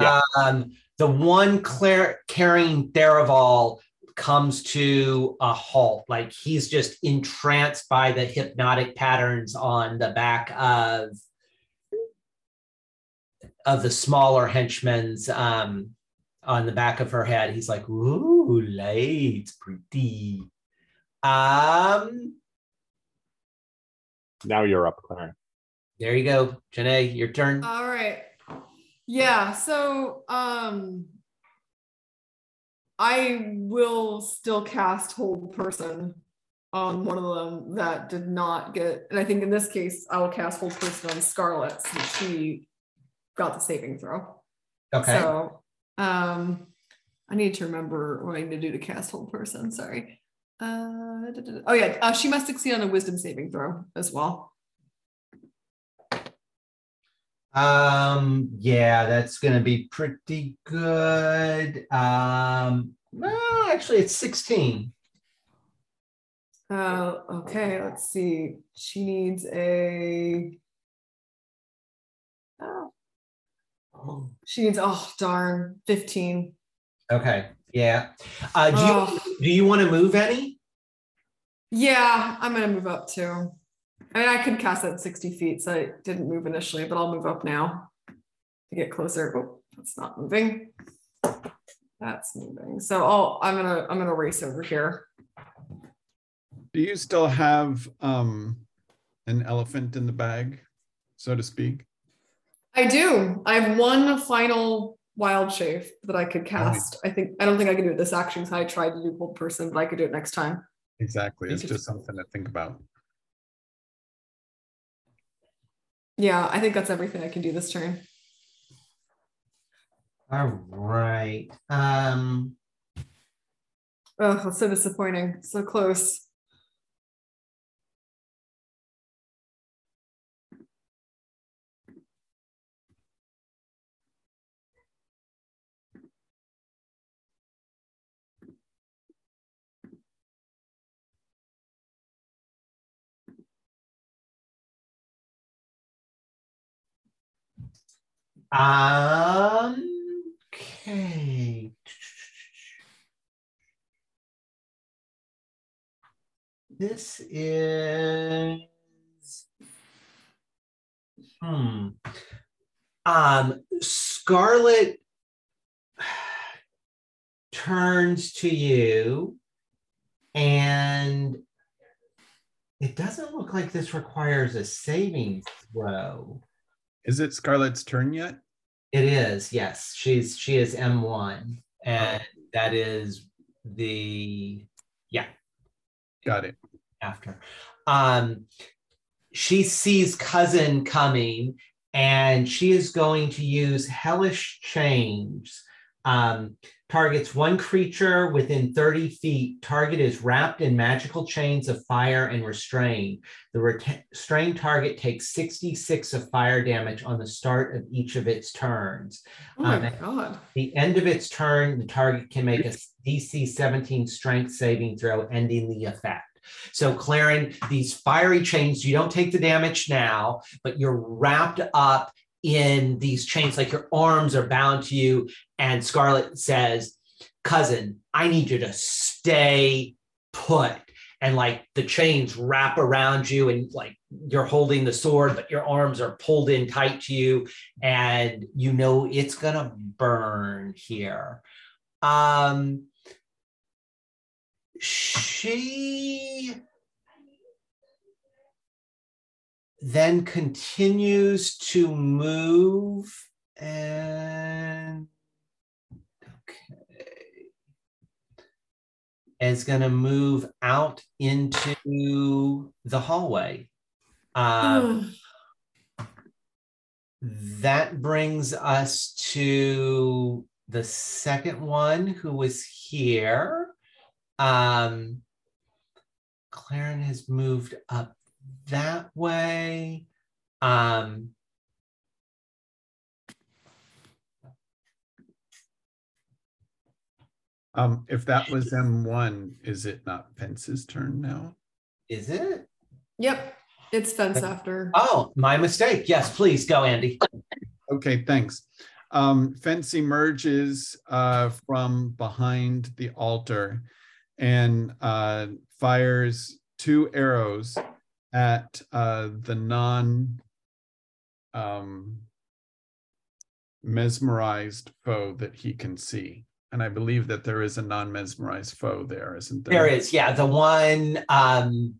Yeah. Um, the one Claire carrying Tharivol comes to a halt. Like he's just entranced by the hypnotic patterns on the back of of the smaller henchman's um on the back of her head. He's like, ooh, light's pretty. Um, Now you're up, Claire. there you go. Janae, your turn. All right. Yeah, so um I will still cast hold person on one of them that did not get and I think in this case I will cast hold person on Scarlet since she got the saving throw. okay. So um I need to remember what I need to do to cast hold person. Sorry. Uh, da, da, da. oh yeah, uh, she must succeed on a wisdom saving throw as well. Um, yeah, that's gonna be pretty good. Um, no, actually, it's 16. Uh, okay, let's see. She needs a. Oh, she needs. Oh, darn, fifteen. Okay, yeah. Uh, do you Oh, do you want to move any? yeah, I'm gonna move up too. I mean, I could cast at sixty feet, so I didn't move initially, but I'll move up now to get closer. Oh, that's not moving. That's moving. So, oh, I'm gonna I'm gonna race over here. Do you still have um, an elephant in the bag, so to speak? I do. I have one final wild shape that I could cast. I think I don't think I can do it this action because I tried to do hold person, but I could do it next time. Exactly. It's- just something to think about. Yeah, I think that's everything I can do this turn. All right. Um, Oh, so disappointing. So close. Um, okay. This is hmm. Um, Scarlet turns to you, and it doesn't look like this requires a saving throw. Is it Scarlet's turn yet? It is, yes. She's she is M1, and that is the yeah. Got it. after. Um, she sees cousin coming, and she is going to use hellish chains. Um, targets one creature within 30 feet. Target is wrapped in magical chains of fire and restrained. The restrained target takes 66 of fire damage on the start of each of its turns. Oh my um, god. the end of its turn, the target can make a DC 17 strength saving throw, ending the effect. So, Claren, these fiery chains, you don't take the damage now, but you're wrapped up in these chains, like your arms are bound to you. And Scarlet says, Cousin, I need you to stay put. And like the chains wrap around you, and like you're holding the sword, but your arms are pulled in tight to you, and you know it's gonna burn here. Um, she then continues to move and okay. Is going to move out into the hallway. Um, that brings us to the second one who was here. Um, Claren has moved up that way. Um, um, if that was M1, is it not Fence's turn now? Is it? Yep, it's Fence after. Oh, my mistake. Yes, please go, Andy. Okay, thanks. Um, Fence emerges uh, from behind the altar and uh, fires two arrows at uh, the non um, mesmerized foe that he can see. And I believe that there is a non mesmerized foe there, isn't there? There is, yeah. The one um,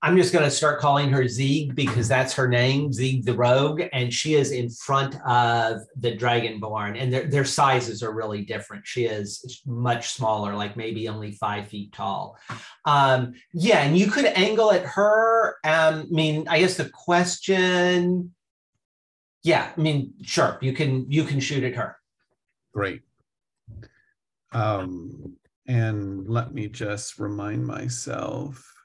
I'm just going to start calling her Zieg because that's her name, Zieg the Rogue, and she is in front of the Dragonborn, and their their sizes are really different. She is much smaller, like maybe only five feet tall. Um, yeah, and you could angle at her. Um, I mean, I guess the question, yeah, I mean, sure, you can you can shoot at her. Great. Um, and let me just remind myself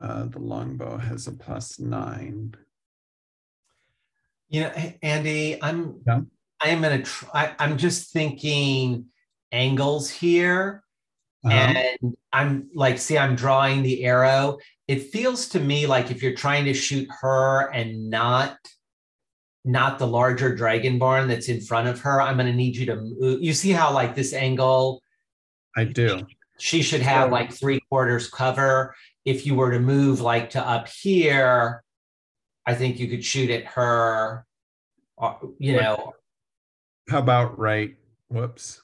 uh, the longbow has a plus nine. You know, Andy, I'm yeah. I am gonna try. I'm just thinking angles here, uh-huh. and I'm like, see, I'm drawing the arrow. It feels to me like if you're trying to shoot her and not not the larger dragonborn that's in front of her, I'm going to need you to move. You see how like this angle? I do. She should have like three quarters cover if you were to move like to up here, I think you could shoot at her, uh, you know. How about right? Whoops.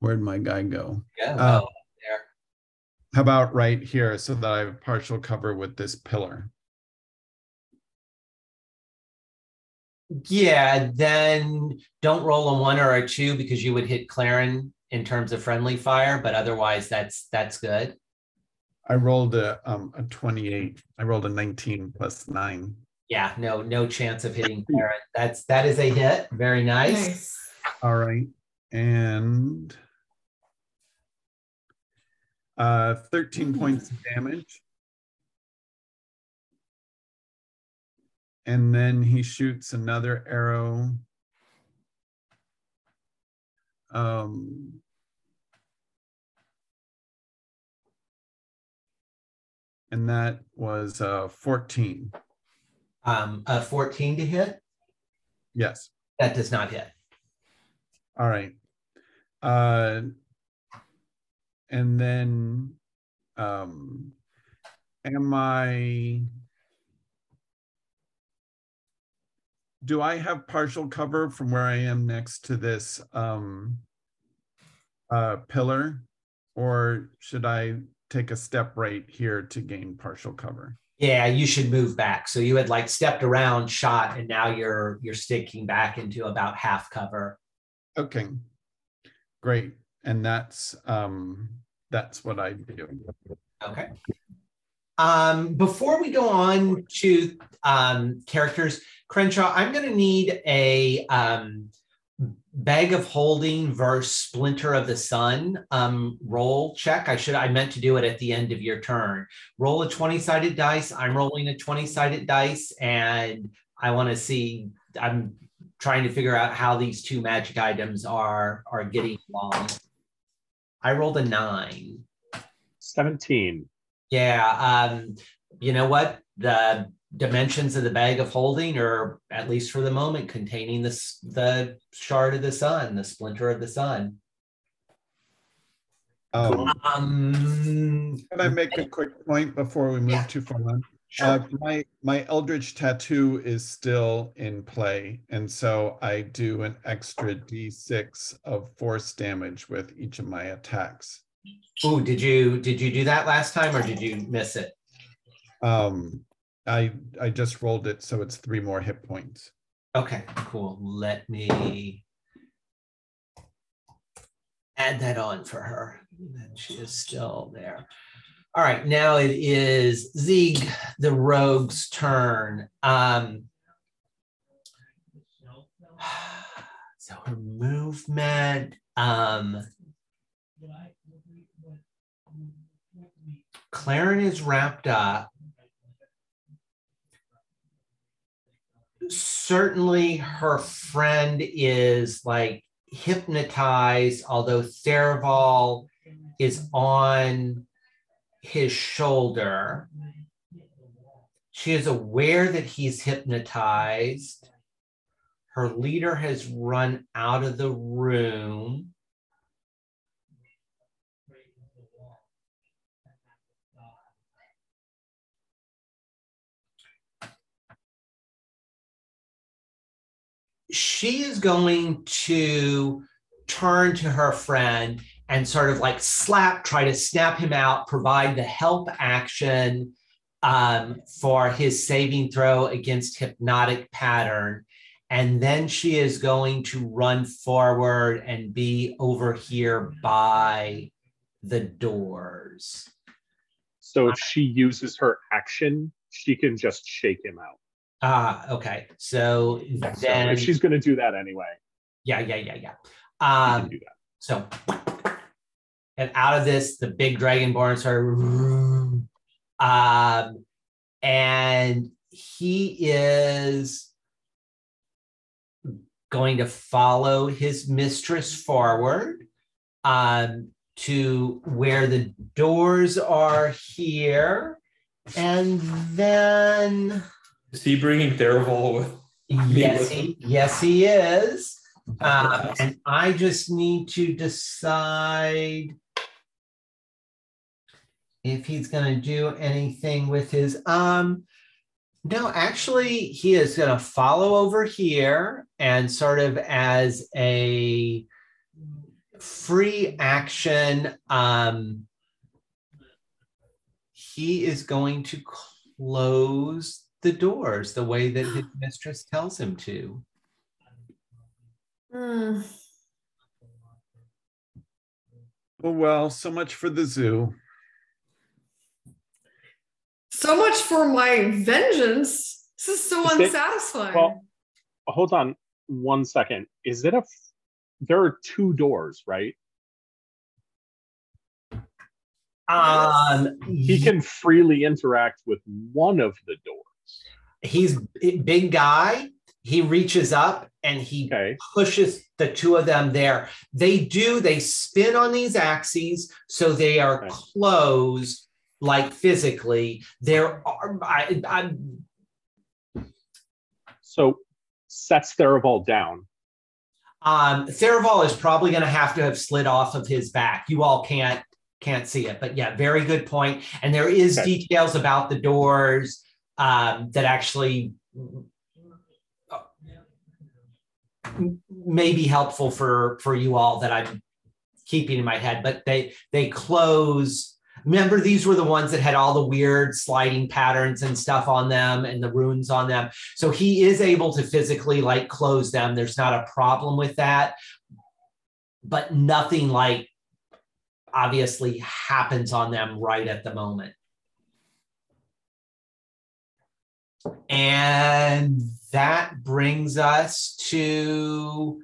Where'd my guy go? Yeah, uh, there. How about right here so that I have partial cover with this pillar? Yeah, then don't roll a one or a two because you would hit Claren in terms of friendly fire, but otherwise that's that's good. I rolled a um a 28. I rolled a 19 plus nine. Yeah, no, no chance of hitting Claren. That's that is a hit. Very nice. nice. All right. And uh 13 mm. points of damage. And then he shoots another arrow. Um and that was uh, 14. Um, a 14 to hit? Yes. That does not hit. All right. Uh, and then um, am I, do I have partial cover from where I am next to this um, uh, pillar? Or should I take a step right here to gain partial cover. Yeah, you should move back. So you had like stepped around, shot, and now you're you're sticking back into about half cover. Okay, great. And that's um that's what I do. Okay. Um, before we go on to um, characters, Crenshaw, I'm going to need a um, bag of holding versus splinter of the sun um, roll check. I should I meant to do it at the end of your turn. Roll a 20 sided dice. I'm rolling a 20 sided dice and I want to see I'm trying to figure out how these two magic items are are getting along. I rolled a 9. 17. Yeah, um you know what? The dimensions of the bag of holding or at least for the moment containing this the shard of the sun the splinter of the sun Um, um can I make a quick point before we move Yeah. too far on? sure. Uh, my my eldritch tattoo is still in play, and so I do an extra d6 of force damage with each of my attacks. Oh, did you did you do that last time or did you miss it Um, I I just rolled it, so it's three more hit points. okay cool let me add that on for her and she is still there all right now it is Zieg the rogue's turn um [SIGHS] so her movement um Claren is wrapped up. Certainly, her friend is like hypnotized, although Tharivol is on his shoulder. She is aware that he's hypnotized. Her leader has run out of the room. She is going to turn to her friend and sort of like slap, try to snap him out, provide the help action um, for his saving throw against hypnotic pattern. And then she is going to run forward and be over here by the doors. So if she uses her action, she can just shake him out. Ah, okay. So So then, if she's going to do that anyway, yeah, yeah, yeah, yeah. Um, do that. So, and out of this, the big dragonborn started, um, and he is going to follow his mistress forward um, to where the doors are here, and then Is he bringing Tharivol with? yes, he, yes, he is. Uh, and I just need to decide if he's going to do anything with his um no actually he is going to follow over here and sort of as a free action um he is going to close the doors the way that his [GASPS] mistress tells him to Hmm. Oh well, so much for the zoo. So much for my vengeance. This is so Is it- unsatisfying. Well, hold on one second. Is it a? f- There are two doors, right? um He can freely interact with one of the doors. He's big guy he reaches up and he Okay. pushes the two of them there they do they spin on these axes so they are Okay. closed like physically there are I, I'm So sets Tharivol down. Um, Tharivol is probably going to have to have slid off of his back. You all can't can't see it, but yeah, very good point. And there is Okay. details about the doors um, that actually may be helpful for for you all that I'm keeping in my head. But they they close. Remember, these were the ones that had all the weird sliding patterns and stuff on them and the runes on them. So he is able to physically like close them. There's not a problem with that. But nothing like obviously happens on them right at the moment. And that brings us to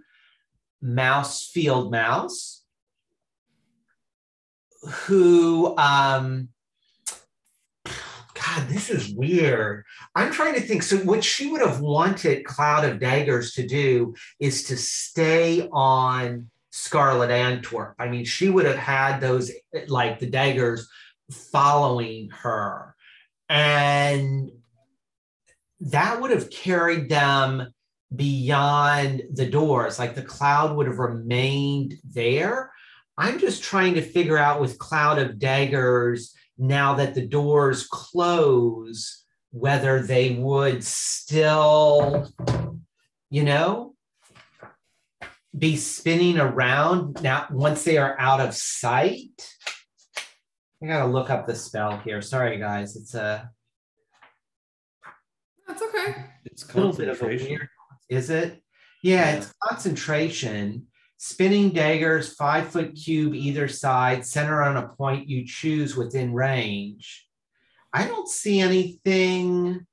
Mouse Field Mouse, who um, God, this is weird. I'm trying to think. So, what she would have wanted Cloud of Daggers to do is to stay on Scarlet Antwerp. I mean, she would have had those, like the daggers, following her. And that would have carried them beyond the doors. Like the cloud would have remained there. I'm just trying to figure out with Cloud of Daggers now that the doors close, whether they would still, you know, be spinning around now once they are out of sight. I gotta look up the spell here. Sorry, guys. It's a. That's okay. It's concentration. Weird, is it? Yeah, yeah, it's concentration. Spinning daggers, five foot cube either side, center on a point you choose within range. I don't see anything.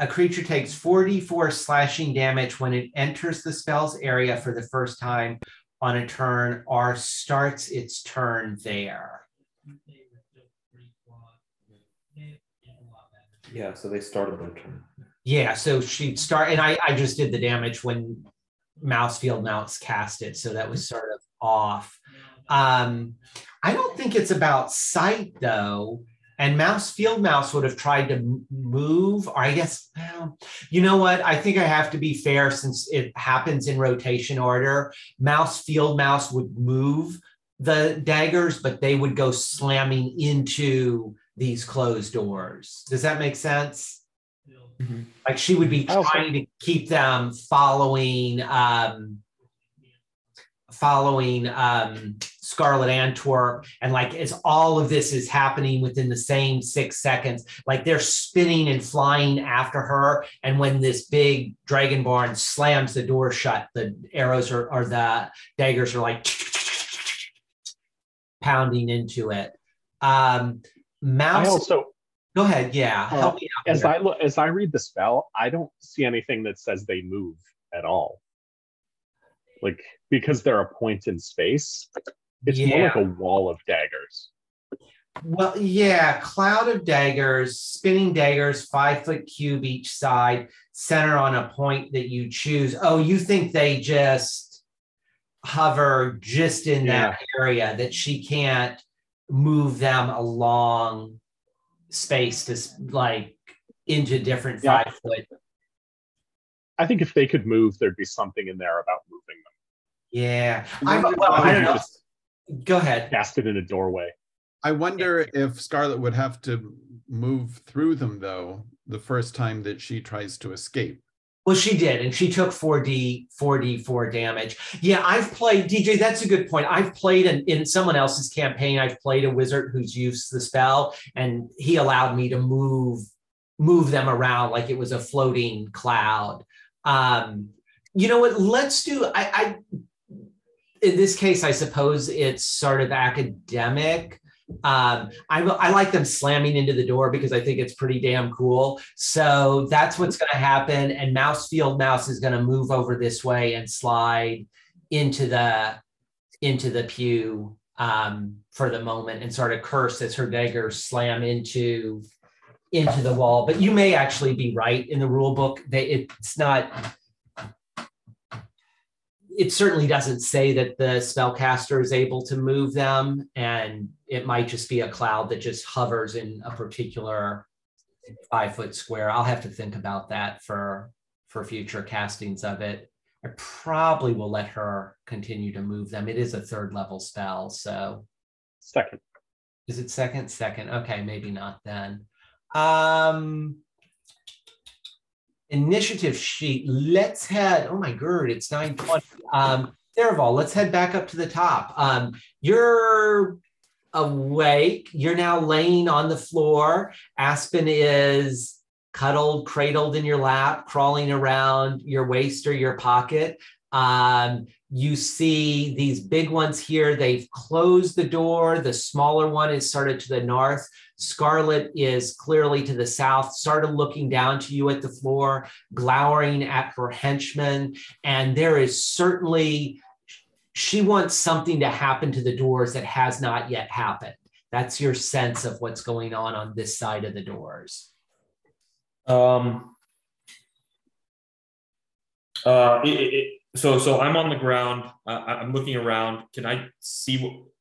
A creature takes 44 slashing damage when it enters the spell's area for the first time on a turn or starts its turn there. Yeah, so they started their turn. Yeah, so she'd start, and I, I just did the damage when Mousefield Mouse cast it, so that was sort of off. Um, I don't think it's about sight though. And Mouse Field Mouse would have tried to move, or I guess, well, you know what? I think I have to be fair since it happens in rotation order. Mouse Field Mouse would move the daggers, but they would go slamming into these closed doors. Does that make sense? Mm-hmm. Like she would be trying to keep them following um following um Scarlet Antwerp and like as all of this is happening within the same 6 seconds like they're spinning and flying after her and when this big dragonborn slams the door shut the arrows are or the daggers are like [TSK] pounding into it um mouse I also Go ahead. Yeah. Uh, Help me out. As I look, as I read the spell, I don't see anything that says they move at all. Like because they're a point in space, it's yeah. more like a wall of daggers. Well, yeah, cloud of daggers, spinning daggers, five foot cube each side, center on a point that you choose. Oh, you think they just hover just in yeah. that area that she can't move them along space to like into different yeah. five foot. I think if they could move, there'd be something in there about moving them. Yeah, I, well, I don't know. Go ahead. Cast it in a doorway. I wonder if Scarlet would have to move through them though the first time that she tries to escape. Well, she did, and she took 4D, 4D, 4 damage. Yeah, I've played, DJ, that's a good point. I've played in, in someone else's campaign, I've played a wizard who's used the spell, and he allowed me to move move them around like it was a floating cloud. Um, you know what? Let's do, I, I in this case, I suppose it's sort of academic um, I, I like them slamming into the door because I think it's pretty damn cool. So that's what's going to happen. And Mouse Field Mouse is going to move over this way and slide into the into the pew um, for the moment and sort of curse as her daggers slam into into the wall. But you may actually be right in the rule book. They, it's not it certainly doesn't say that the spellcaster is able to move them and it might just be a cloud that just hovers in a particular five foot square. I'll have to think about that for for future castings of it. I probably will let her continue to move them. It is a third level spell so. Second. Is it second? Second. Okay maybe not then. Um initiative sheet. Let's head, oh my god, it's 920. Um, Tharivol, let's head back up to the top. Um, you're awake. You're now laying on the floor. Aspen is cuddled, cradled in your lap, crawling around your waist or your pocket. Um, you see these big ones here. They've closed the door. The smaller one is of to the north. Scarlet is clearly to the south, started looking down to you at the floor, glowering at her henchmen. And there is certainly, she wants something to happen to the doors that has not yet happened. That's your sense of what's going on on this side of the doors. Um, uh, it, it, so so I'm on the ground. Uh, I'm looking around. Can I see what, what,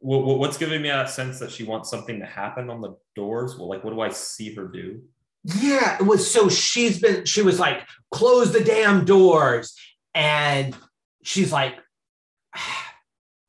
what's giving me that sense that she wants something to happen on the doors? Well, like what do I see her do? Yeah, it was so she's been she was like close the damn doors and she's like ah,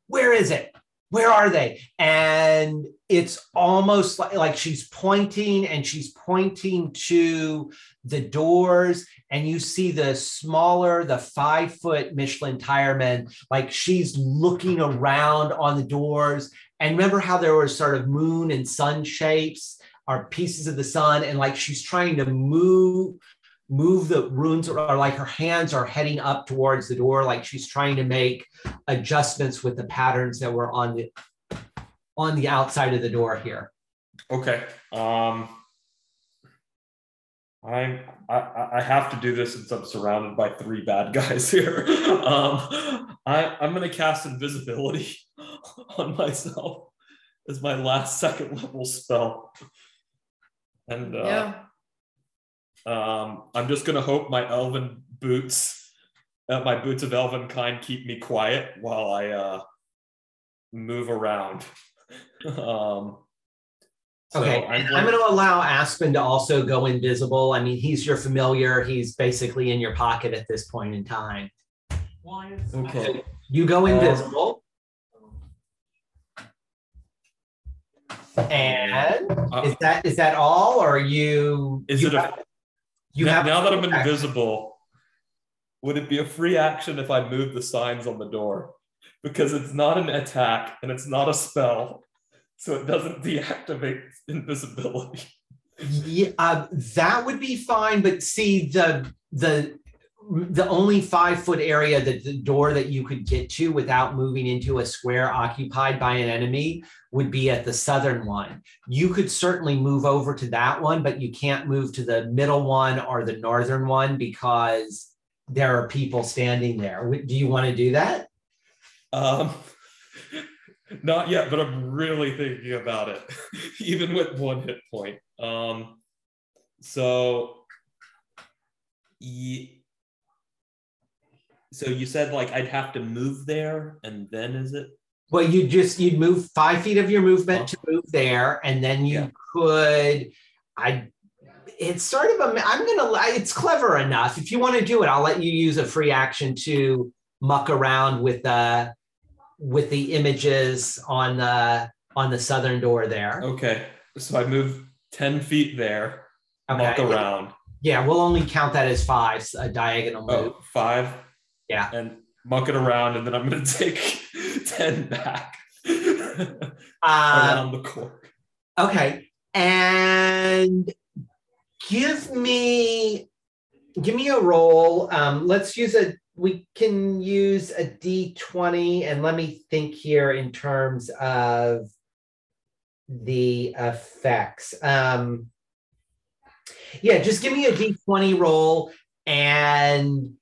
where is it? Where are they? And it's almost like, like she's pointing and she's pointing to the doors and you see the smaller the five foot michelin tireman like she's looking around on the doors and remember how there were sort of moon and sun shapes or pieces of the sun and like she's trying to move move the runes or like her hands are heading up towards the door like she's trying to make adjustments with the patterns that were on the on the outside of the door here. Okay. Um, I, I I have to do this since I'm surrounded by three bad guys here. [LAUGHS] um, I I'm gonna cast invisibility [LAUGHS] on myself as my last second level spell, and uh, yeah. Um, I'm just gonna hope my elven boots, uh, my boots of elven kind, keep me quiet while I uh, move around. [LAUGHS] um, so okay, I'm, I'm going to allow Aspen to also go invisible. I mean, he's your familiar. He's basically in your pocket at this point in time. Okay. You go invisible. and uh, is that is that all, or you? Is you it a? You now, have now that I'm invisible. Would it be a free action if I move the signs on the door? because it's not an attack and it's not a spell, so it doesn't deactivate invisibility. Yeah, uh, that would be fine. But see, the the the only five foot area that the door that you could get to without moving into a square occupied by an enemy would be at the southern one. You could certainly move over to that one, but you can't move to the middle one or the northern one because there are people standing there. Do you want to do that? Um, not yet, but I'm really thinking about it, [LAUGHS] even with one hit point. Um, so, so you said like I'd have to move there, and then is it? Well, you just you'd move five feet of your movement to move there, and then you yeah. could. I. It's sort of a. I'm gonna. It's clever enough. If you want to do it, I'll let you use a free action to muck around with the with the images on the on the southern door there. Okay, so I move ten feet there, okay. walk around. Yeah, we'll only count that as five, a diagonal oh, move. Oh, five. Yeah, and muck it around, and then I'm going [LAUGHS] to take ten back um, [LAUGHS] around the court. Okay, and give me give me a roll. Um, let's use a we can use a d20 and let me think here in terms of the effects. Um, yeah, just give me a d20 roll and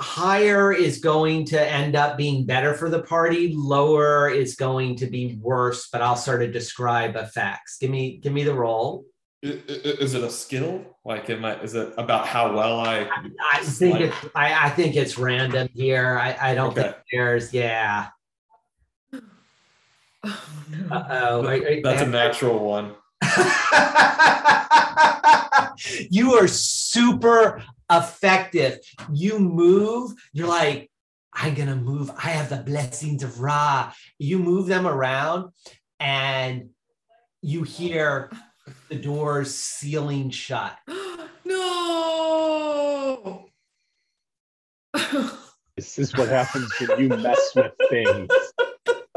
higher is going to end up being better for the party lower is going to be worse but i'll sort of describe effects give me give me the roll is it a skill? Like, am I? Is it about how well I? I think like... it's. I, I think it's random here. I, I don't okay. think there's. Yeah. Oh, no. Uh-oh. That's a natural one. [LAUGHS] you are super effective. You move. You're like, I'm gonna move. I have the blessings of Ra. You move them around, and you hear the doors sealing shut. [GASPS] no. this is what happens when you mess with things.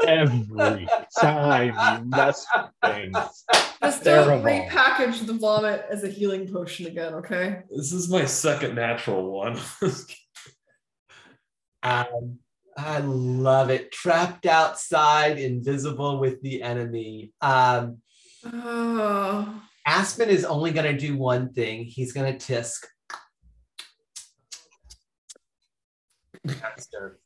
Every time you mess with things. Just don't repackage the vomit as a healing potion again, okay? This is my second natural one. [LAUGHS] um, I love it. Trapped outside, invisible with the enemy. Um, Oh. Aspen is only going to do one thing. He's going to tisk. [LAUGHS]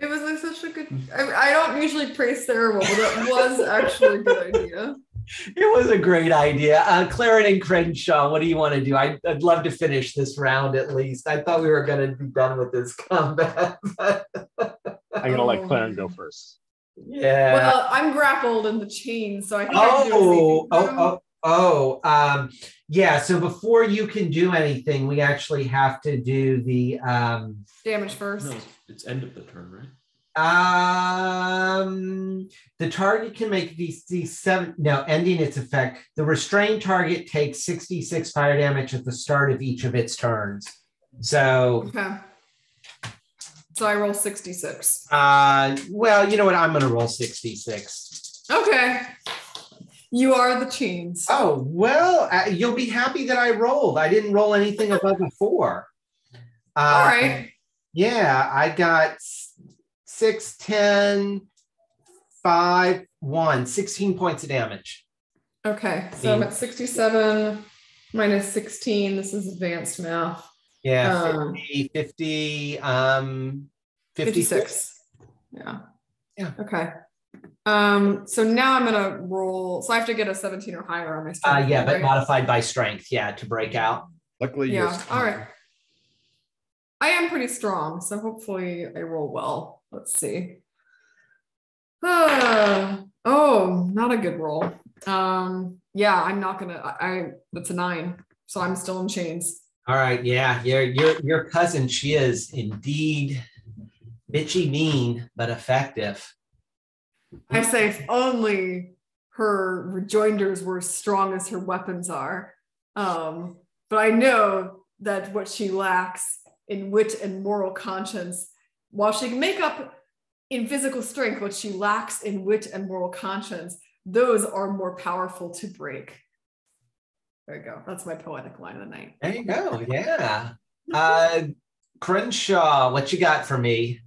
It was like such a good. I, I don't usually praise Tharivol, but it was actually a good idea. [LAUGHS] It was a great idea. Uh, Clarence and Crenshaw, what do you want to do? I, would love to finish this round at least. I thought we were going to be done with this [LAUGHS] combat. I'm going to let Clarence go first. Yeah. Well, I'm grappled in the chain, so I think. Oh, I oh, oh, oh, um, yeah. So before you can do anything, we actually have to do the um, damage first. No, it's end of the turn, right? Um, the target can make these these seven. No, ending its effect. The restrained target takes sixty six fire damage at the start of each of its turns. So. Okay. So I roll 66. Uh, well, you know what? I'm going to roll 66. Okay. You are the chains. Oh, well, uh, you'll be happy that I rolled. I didn't roll anything above a four. Uh, All right. Yeah, I got six, 10, five, one, 16 points of damage. Okay. So I'm at 67 minus 16. This is advanced math. Yeah, um, 50, 50 um 56. 56. Yeah. Yeah. Okay. Um, so now I'm gonna roll. So I have to get a 17 or higher on my strength. Uh, yeah, but modified by strength, yeah, to break out. Luckily, yeah. All right. I am pretty strong, so hopefully I roll well. Let's see. Uh, [SIGHS] oh, not a good roll. Um, yeah, I'm not gonna. I, I that's a nine, so I'm still in chains. All right, yeah, your your your cousin, she is indeed bitchy mean, but effective. I say if only her rejoinders were as strong as her weapons are. Um, but I know that what she lacks in wit and moral conscience, while she can make up in physical strength what she lacks in wit and moral conscience, those are more powerful to break. There you go. That's my poetic line of the night. There you go. Yeah. Uh, Crenshaw, what you got for me?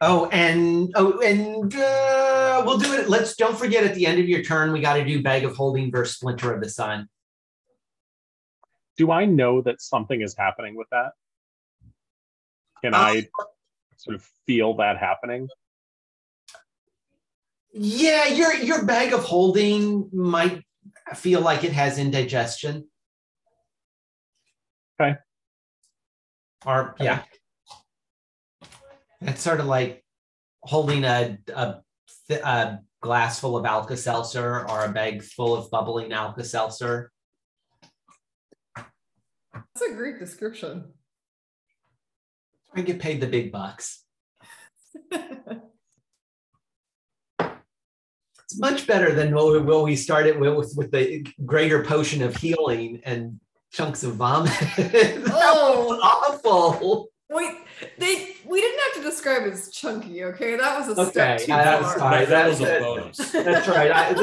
Oh, and oh, and uh, we'll do it. Let's don't forget at the end of your turn, we got to do bag of holding versus splinter of the sun. Do I know that something is happening with that? Can uh, I sort of feel that happening? Yeah, your your bag of holding might feel like it has indigestion. Okay. Or yeah. It's sort of like holding a, a, a glass full of Alka Seltzer or a bag full of bubbling Alka Seltzer. That's a great description. I get paid the big bucks. [LAUGHS] it's much better than what we, what we started with, with the greater potion of healing and chunks of vomit. [LAUGHS] oh, awful. Wait, they we didn't have to describe as chunky, okay? That was a okay, step too far. That, that, that was a bonus. [LAUGHS] That's right. I, [LAUGHS]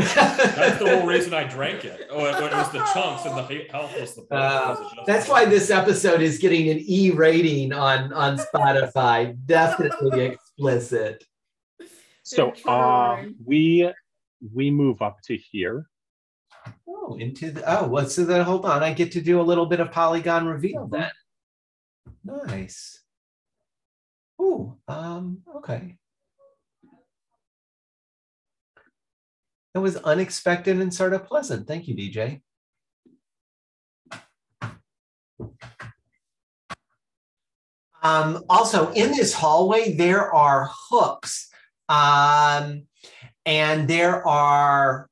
that's the whole reason I drank it. Oh, it, it was the chunks and the health was the. Uh, that's why this episode is getting an E rating on on Spotify. Definitely [LAUGHS] explicit. So uh, we we move up to here. Oh, into the oh, well, so then hold on. I get to do a little bit of polygon reveal then. Nice. Oh, um, okay. That was unexpected and sort of pleasant. Thank you, DJ. Um, also, in this hallway, there are hooks. Um, and there are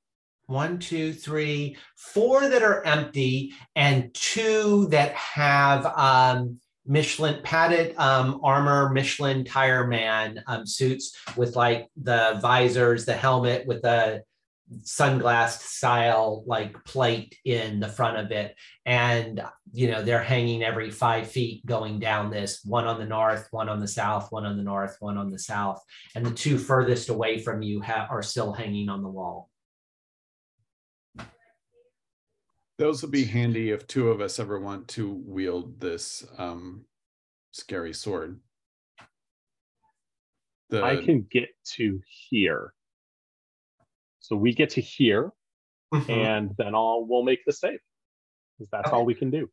one, two, three, four that are empty, and two that have um, Michelin padded um, armor, Michelin tire man um, suits with like the visors, the helmet with the sunglass style like plate in the front of it. And, you know, they're hanging every five feet going down this one on the north, one on the south, one on the north, one on the south. And the two furthest away from you ha- are still hanging on the wall. Those will be handy if two of us ever want to wield this um, scary sword. The... I can get to here. So we get to here. mm-hmm. and then I'll we'll make the save because that's okay. all we can do.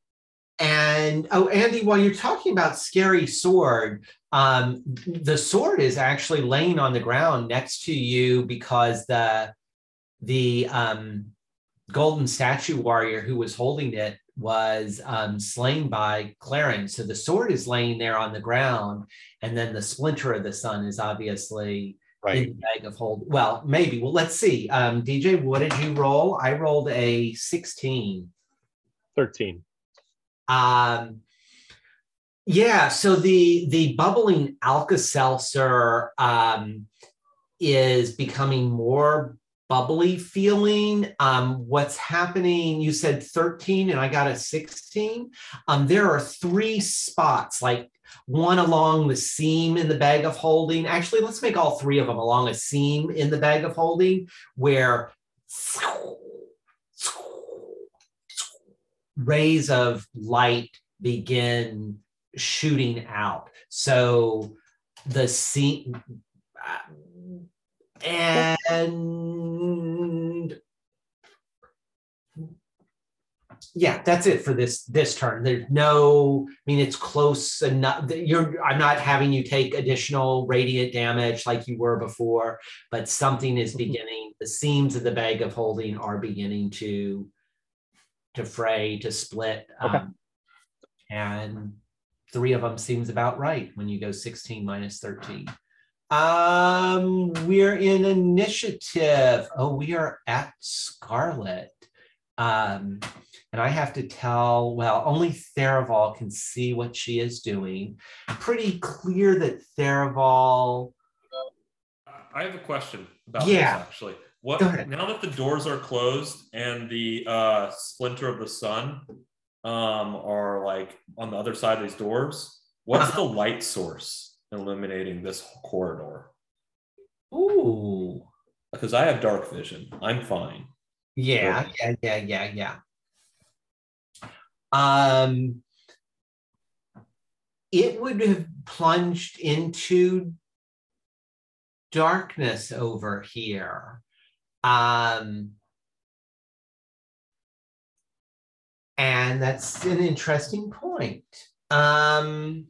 And oh, Andy, while you're talking about scary sword, um, the sword is actually laying on the ground next to you because the the um, golden statue warrior who was holding it was um, slain by Clarence. So the sword is laying there on the ground, and then the splinter of the sun is obviously right. in the bag of hold. Well, maybe. Well, let's see. Um, DJ, what did you roll? I rolled a 16. 13. Um, yeah, so the the bubbling Alka Seltzer um, is becoming more bubbly feeling. Um, what's happening? You said 13 and I got a 16. Um, there are three spots, like one along the seam in the bag of holding. Actually, let's make all three of them along a seam in the bag of holding where rays of light begin shooting out. So the scene and yeah, that's it for this this turn. There's no, I mean, it's close enough. You're, I'm not having you take additional radiant damage like you were before, but something is mm-hmm. beginning. The seams of the bag of holding are beginning to to fray, to split. Okay. Um, and three of them seems about right when you go 16 minus 13. Um, we're in initiative. Oh, we are at Scarlet. Um, and I have to tell, well, only Tharivol can see what she is doing. Pretty clear that Tharivol. I have a question about yeah. this actually. What now that the doors are closed and the uh, splinter of the sun um, are like on the other side of these doors, what's uh-huh. the light source illuminating this corridor? Ooh, because I have dark vision, I'm fine. Yeah, yeah, yeah, yeah, yeah. Um, it would have plunged into darkness over here. Um, and that's an interesting point. Um,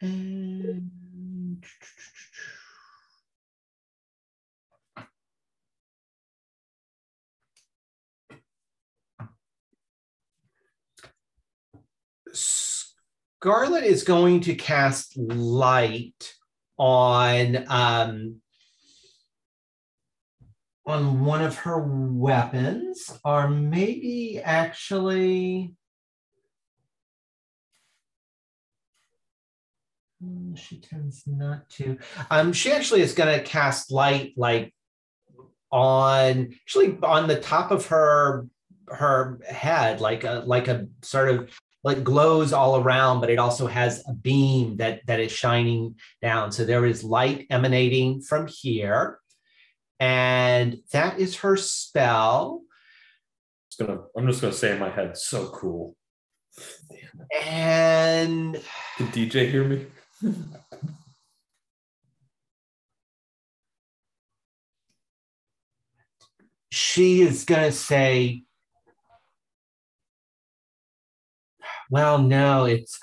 And Scarlet is going to cast light on um, on one of her weapons, or maybe actually she tends not to. Um, she actually is going to cast light like on actually on the top of her her head, like a like a sort of like glows all around, but it also has a beam that that is shining down. So there is light emanating from here, and that is her spell. Gonna, I'm just gonna say in my head, so cool. And did DJ hear me? She is going to say, well, no, it's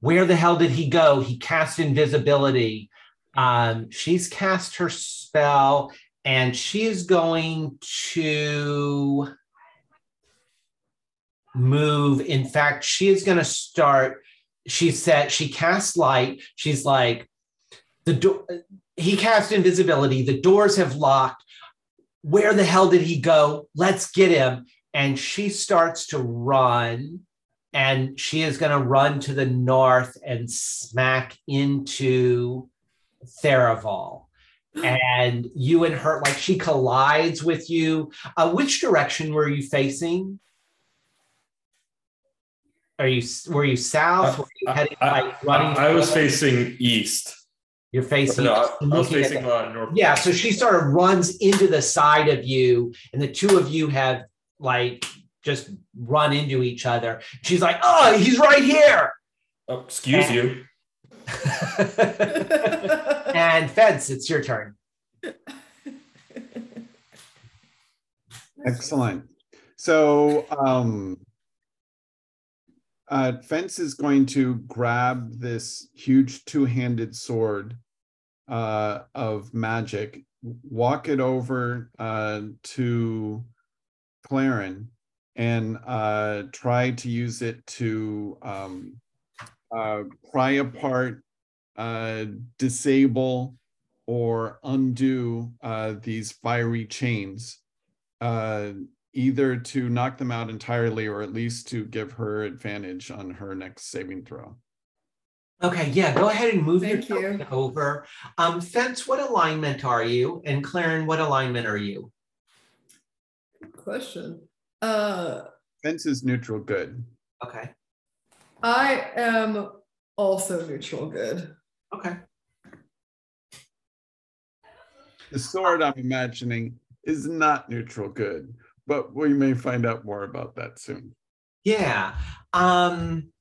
where the hell did he go? He cast invisibility. Um, she's cast her spell and she is going to move. In fact, she is going to start she said she casts light. She's like, the door. He cast invisibility. The doors have locked. Where the hell did he go? Let's get him. And she starts to run, and she is going to run to the north and smack into Tharivol. [GASPS] And you and her, like she collides with you. Uh, which direction were you facing? Are you were you south? Uh, were you I, heading, I- like, running I- I was facing east. You're facing. No, I, east, I was facing uh, north. Yeah, so she sort of runs into the side of you, and the two of you have like just run into each other. She's like, "Oh, he's right here." Oh, excuse you. and [LAUGHS] Fence, it's your turn. Excellent. So um, uh, Fence is going to grab this huge two-handed sword uh, of magic, walk it over uh, to Claren, and uh, try to use it to um, uh, pry apart, uh, disable, or undo uh, these fiery chains either to knock them out entirely or at least to give her advantage on her next saving throw. Okay, yeah, go ahead and move Thank your you. over. Um, Fence, what alignment are you? And Claren, what alignment are you? Good question. Uh, Fence is neutral good. Okay, I am also neutral good. okay. The sword I'm imagining is not neutral good, but we may find out more about that soon. Yeah. Um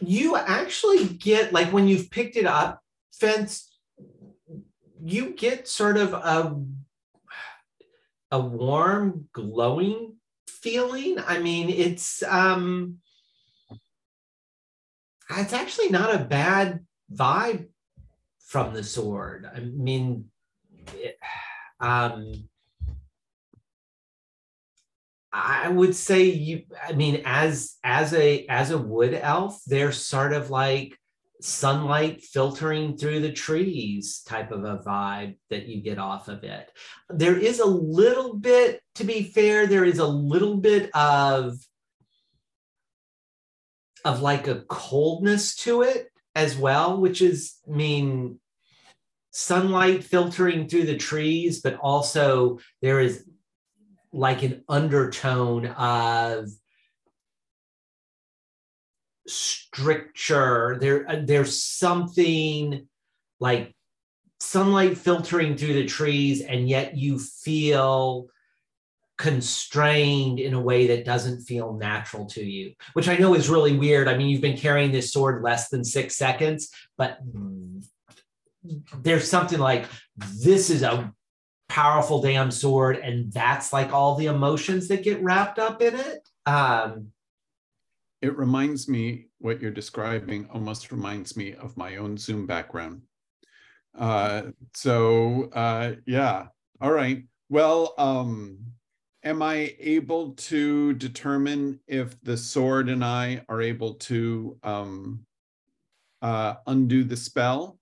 you actually get like when you've picked it up, fence, you get sort of a a warm, glowing feeling. I mean, it's um it's actually not a bad vibe from the sword. I mean, it, um I would say you I mean as as a as a wood elf they're sort of like sunlight filtering through the trees type of a vibe that you get off of it. There is a little bit to be fair there is a little bit of of like a coldness to it as well which is I mean sunlight filtering through the trees but also there is like an undertone of stricture. There uh, there's something like sunlight filtering through the trees and yet you feel constrained in a way that doesn't feel natural to you which i know is really weird. I mean you've been carrying this sword less than 6 seconds but there's something like this is a powerful damn sword and that's like all the emotions that get wrapped up in it um It reminds me, what you're describing almost reminds me of my own Zoom background. Uh, so uh, yeah, all right. Well, um, am I able to determine if the sword and I are able to um, uh, undo the spell?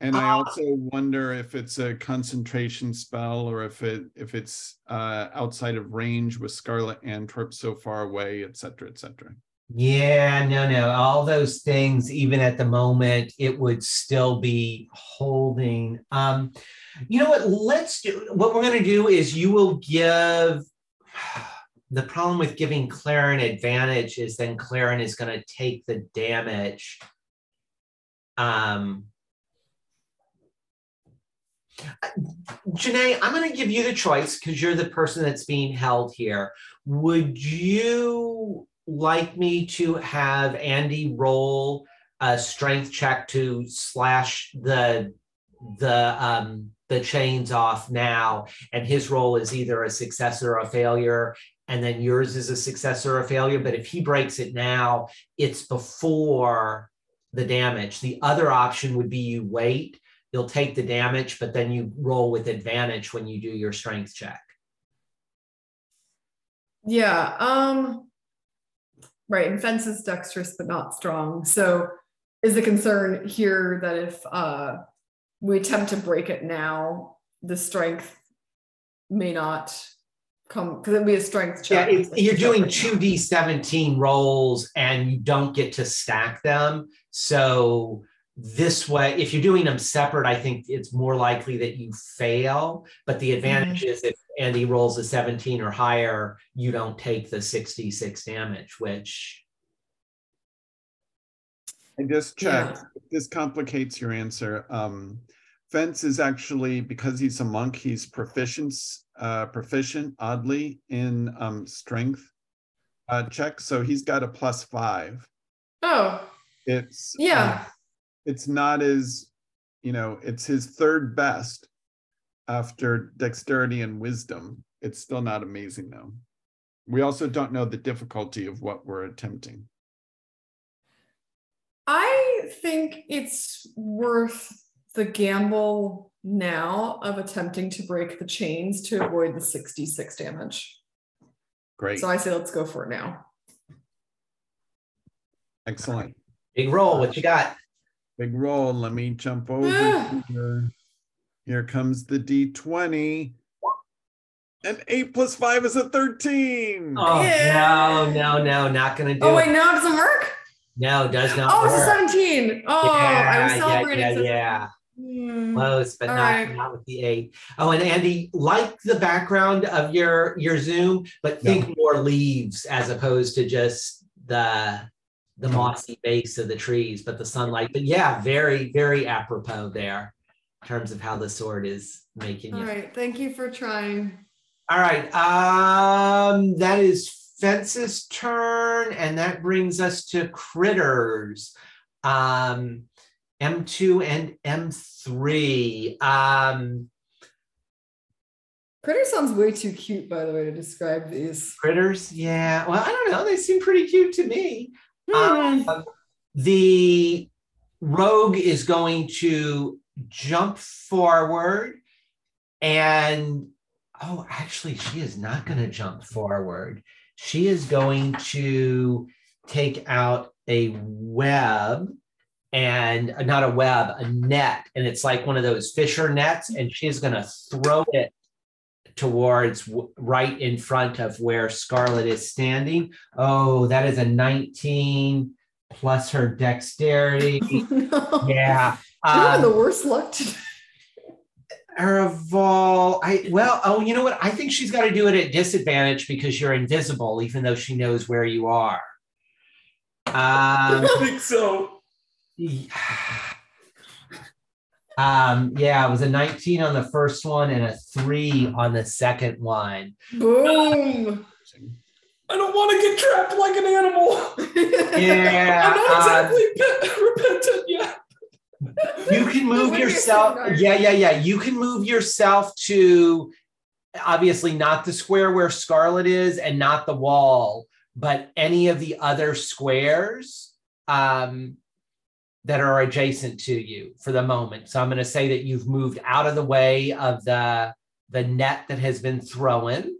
And I Uh, also wonder if it's a concentration spell or if it if it's uh, outside of range with Scarlet Antwerp so far away, et cetera, et cetera. yeah no no. All those things even at the moment it would still be holding. Um you know what? Let's do what we're going to do is you will give [SIGHS] the problem with giving Claren advantage is then Claren is going to take the damage um Janae, I'm going to give you the choice because you're the person that's being held here. Would you like me to have Andy roll a strength check to slash the the um, the chains off now, and his roll is either a success or a failure, and then yours is a success or a failure. But if he breaks it now, it's before the damage. The other option would be you wait you'll take the damage, but then you roll with advantage when you do your strength check. Yeah. Um. Right. And fence is dexterous but not strong. So, is the concern here that if uh we attempt to break it now, the strength may not come because it'd be a strength Yeah, check. it's, you're doing two d17 rolls and you don't get to stack them. So this way, if you're doing them separate, I think it's more likely that you fail. But the advantage is if Andy rolls a 17 or higher, you don't take the 66 damage, which I just checked. This complicates your answer. Um, Fence is actually because he's a monk. He's proficient, uh, proficient oddly in um, strength uh, check. So he's got a plus five. Oh, It's yeah. um, it's not as you know. It's his third best after dexterity and wisdom. It's still not amazing though. We also don't know the difficulty of what we're attempting. I think it's worth the gamble now of attempting to break the chains to avoid the 66 damage. Great, So I say let's go for it now. excellent. big roll. What you got? Big roll. Let me jump over Ah. here. Here comes the D20. And eight plus five is a 13. Oh Yeah. no, no, no, not gonna do Oh, it. wait, now it doesn't work? No, it does not Oh, it's a 17. Oh, I was yeah, celebrating. yeah, such- yeah. Hmm. Close, but All not, right. not with the eight. Oh, and Andy, like the background of your your Zoom, but think more leaves as opposed to just the the mossy base of the trees, but the sunlight. But yeah, very, very apropos there in terms of how the sword is making All you. right. Thank you for trying. All right. Um, that is Fence's turn, and that brings us to critters. Um, M2 and M3. Um, Critter sounds way too cute, by the way, to describe these. critters, yeah. Well, I don't know. They seem pretty cute to me. Hmm. Um, the rogue is going to jump forward and oh actually she is not going to jump forward she is going to take out a web and uh, not a web a net and it's like one of those fisher nets and she's going to throw it towards right in front of where scarlet is standing oh that is a 19 plus her dexterity [LAUGHS] no. yeah You're um, the worst luck today. Tharivol, I well, oh, you know what? I think she's got to do it at disadvantage because you're invisible, even though she knows where you are. [LAUGHS] Um, I think so. Um, yeah, it was a 19 on the first one and a three on the second one. Boom. I don't want to get trapped like an animal. Yeah, [LAUGHS] I'm not uh, exactly pe- [LAUGHS] repentant yet. you can move What are you yourself yeah yeah yeah you can move yourself to obviously not the square where scarlet is and not the wall but any of the other squares um, that are adjacent to you for the moment so i'm going to say that you've moved out of the way of the the net that has been thrown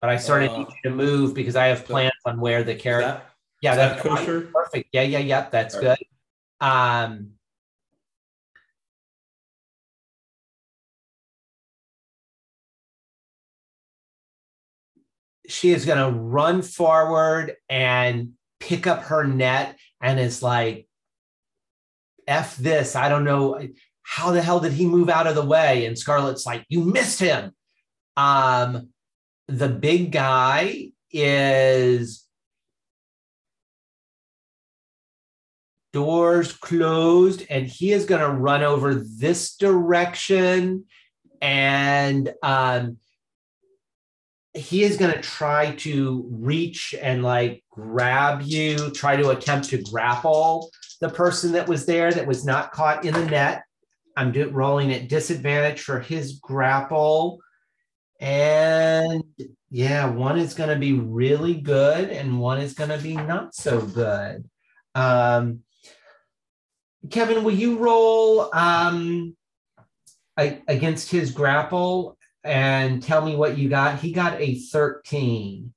but i sort of Uh, need you to move because i have plans on where the character that, yeah that that's fine. kosher? perfect yeah yeah yeah that's All good right. um she is going to run forward and pick up her net and is like f this i don't know how the hell did he move out of the way? And scarlett's like you missed him. Um the big guy is doors closed and he is going to run over this direction. And um he is going to try to reach and like grab you try to attempt to grapple the person that was there that was not caught in the net i'm do- rolling at disadvantage for his grapple and yeah one is going to be really good and one is going to be not so good um Kevin, will you roll um, a- against his grapple and tell me what you got? He got a 13.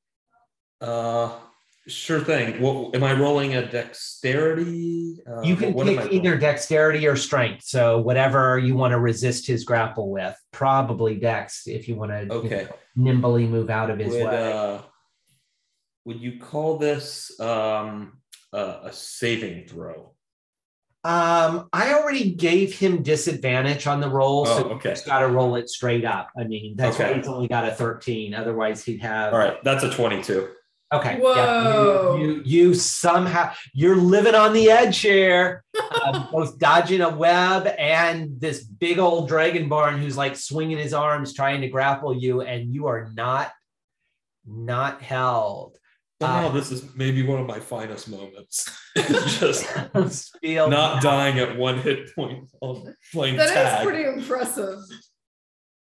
Uh, sure thing. What am I rolling a dexterity? Uh, you can pick either dexterity or strength. So whatever you want to resist his grapple with, probably dex if you want to Okay. nimbly move out of his Would way. uh, would you call this um a, a saving throw? Um, I already gave him disadvantage on the roll, Oh, so okay. he's got to roll it straight up. I mean, that's why he's only got a 13. Otherwise, he'd have. All right, that's a 22. Okay. Whoa. Yeah, you, you, you somehow you're living on the edge here, um, [LAUGHS] both dodging a web and this big old dragonborn who's like swinging his arms trying to grapple you, and you are not not held. Somehow Uh, this is maybe one of my finest moments. [LAUGHS] Just [LAUGHS] Feel not dying at one hit point while playing That is tag. pretty impressive.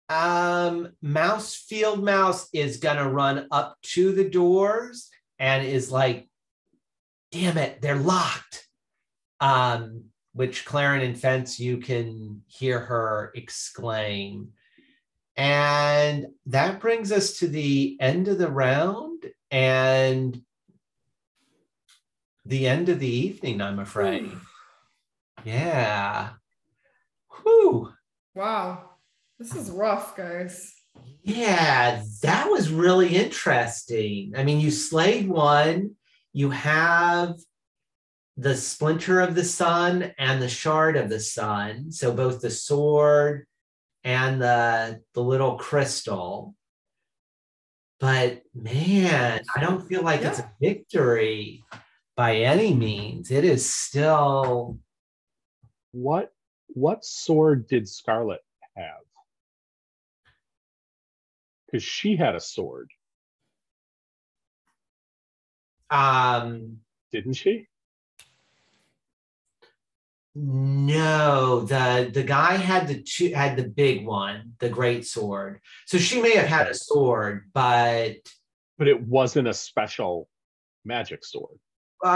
Um, Mouse Field Mouse is gonna run up to the doors and is like, damn it, they're locked. Um, which Claren and Fence, you can hear her exclaim. And that brings us to the end of the round and the end of the evening, I'm afraid. yeah. Whew. Wow. This is rough, guys. Yeah, that was really interesting. I mean, you slayed one, you have the splinter of the sun and the shard of the sun. So both the sword and the, the little crystal. But man, I don't feel like it's a victory by any means. It is still What what sword did Scarlet Because she had a sword, um didn't she? No, the the guy had the two had the big one, the great sword. So she may have had a sword, but But it wasn't a special magic sword. uh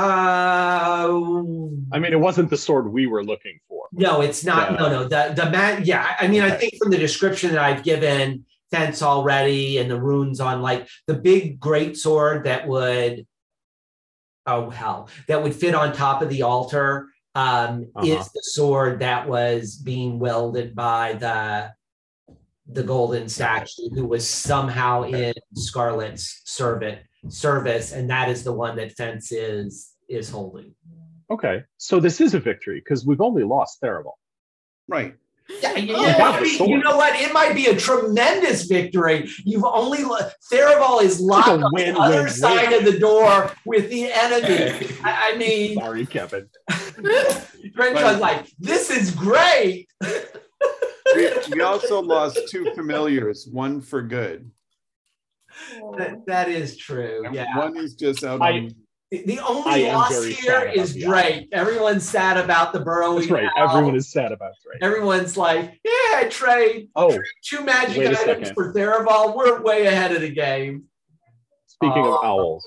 I mean, it wasn't the sword we were looking for. no, it's not. No, no. The the man. Yeah, I mean, I think from the description that I've given fence already and the runes on like the big great sword that would oh hell that would fit on top of the altar um Uh-huh. is the sword that was being wielded by the the golden statue who was somehow in scarlet's servant service and that is the one that fence is is holding Okay, so this is a victory because we've only lost Tharivol. Right. Yeah, oh, you, Oh, you got might the be- sword. you know what? It might be a tremendous victory. You've only lo- Tharivol is locked a on the other win, side win. of the door with the enemy. [LAUGHS] I, I mean, Sorry, Kevin. [LAUGHS] Crenshaw's like, this is great. [LAUGHS] We, we also lost two familiars, one for good. That- that is true. And Yeah. One is just out I- on The, the only loss here is here sad about is the Drake. Everyone's sad about the Burrow. That's right. owl. Everyone is sad about Drake. Everyone's like, yeah, I trade Oh, two magic items second. for Tharivol. We're way ahead of the game. speaking Oh. of um, owls,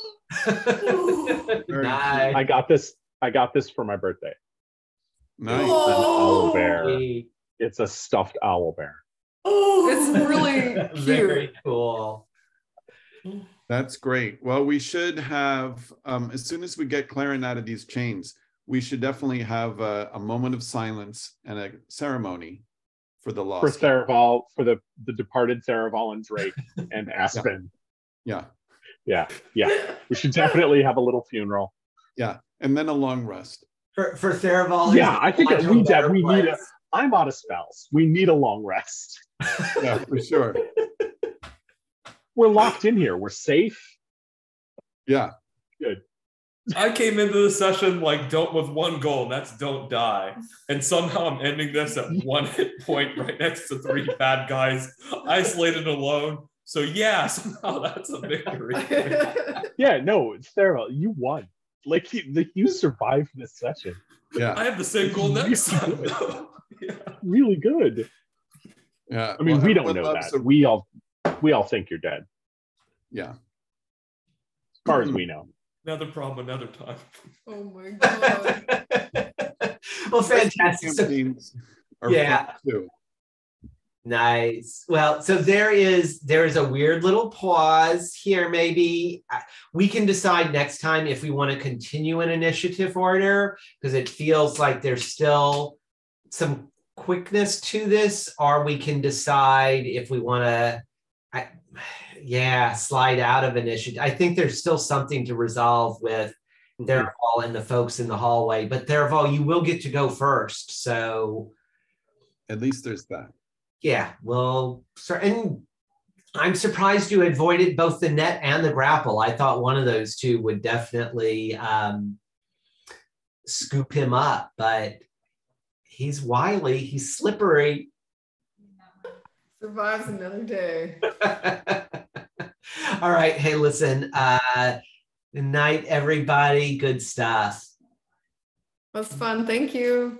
[LAUGHS] nice. I got this. I got this for my birthday. nice. An Oh. owl bear. It's a stuffed owl bear. Oh, It's really [LAUGHS] Very cute. cool. That's great. Well, we should have, um, as soon as we get Claren out of these chains, we should definitely have a, a moment of silence and a ceremony for the For lost. For the the departed Tharivol and Drake [LAUGHS] and Aspen. Yeah, Yeah, yeah. We should definitely have a little funeral. yeah. And then a long rest. For for Tharivol. Yeah, I think that we in de- we need a- place. I'm out of spells. We need a long rest. [LAUGHS] Yeah, for sure. We're locked in here. We're safe. Yeah, Good. I came into the session like don't with one goal, and that's don't die. And somehow I'm ending this at one hit point right next to three bad guys, isolated alone. So yeah, [LAUGHS] somehow that's a victory. [LAUGHS] Yeah, no, it's Tharivol. You won. Like you, you survived this session. yeah, I have the same goal next Really time. good. [LAUGHS] yeah. Really good. yeah. I mean, Well, we don't know that. a- We all we all think you're dead, yeah. as far as hmm. we know. Another problem, another time. oh my god. [LAUGHS] well, fantastic. So- Yeah. Too. Nice. Well, so there is there is a weird little pause here. Maybe we can decide next time if we want to continue in initiative order because it feels like there's still some quickness to this, or we can decide if we want to, yeah, slide out of initiative. I think there's still something to resolve with Tharivol and the folks in the hallway. But Tharivol, you will get to go first. So at least there's that. Yeah, well, sir and I'm surprised you avoided both the net and the grapple. I thought one of those two would definitely um, scoop him up, but he's wily, he's slippery. Survives another day. [LAUGHS] All right. Hey, listen. Uh, good night, everybody. Good stuff. Was fun. Thank you.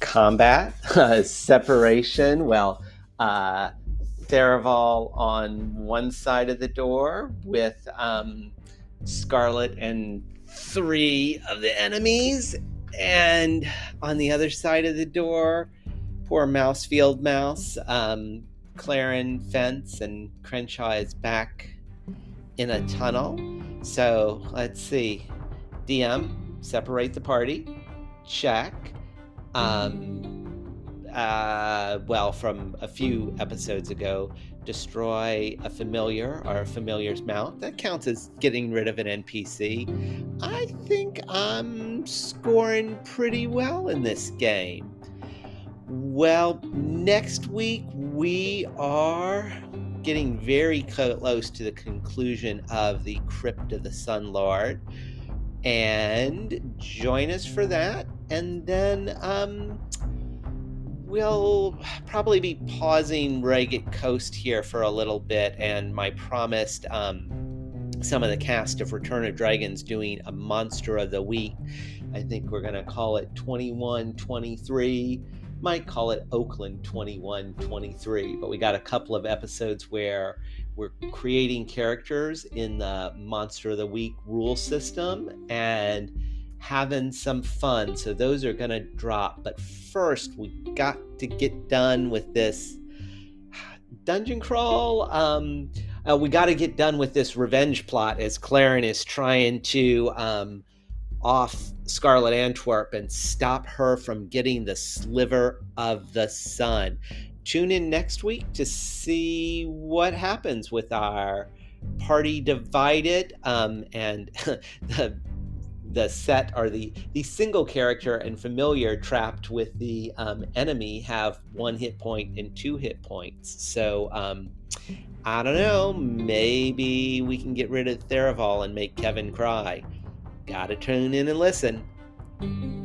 Combat, uh, [LAUGHS] separation. Well, uh, Tharivol on one side of the door with um, Scarlet and three of the enemies, and on the other side of the door, poor Mouse Field Mouse, um, Claren Fence, and Crenshaw is back in a tunnel. So let's see. DM, separate the party. Check. Um, uh, well, from a few episodes ago, destroy a familiar or a familiar's mount. That counts as getting rid of an NPC. I think I'm scoring pretty well in this game. Well, next week we are getting very close to the conclusion of the Crypt of the Sun Lord. And join us for that. And then um, we'll probably be pausing Ragged Coast here for a little bit, and my promised um, some of the cast of Return of Dragons doing a Monster of the Week. I think we're going to call it 2123. Might call it Oakland 2123, but we got a couple of episodes where we're creating characters in the Monster of the Week rule system and having some fun. So those are going to drop. But first, we got to get done with this dungeon crawl. Um, uh, we got to get done with this revenge plot as Claren is trying to um, off Scarlet Antwerp and stop her from getting the sliver of the sun. Tune in next week to see what happens with our party divided um, and [LAUGHS] the the set or the the single character and familiar trapped with the um, enemy have one hit point and two hit points. So um, I don't know. Maybe we can get rid of Tharivol and make Kevin cry. Gotta tune in and listen.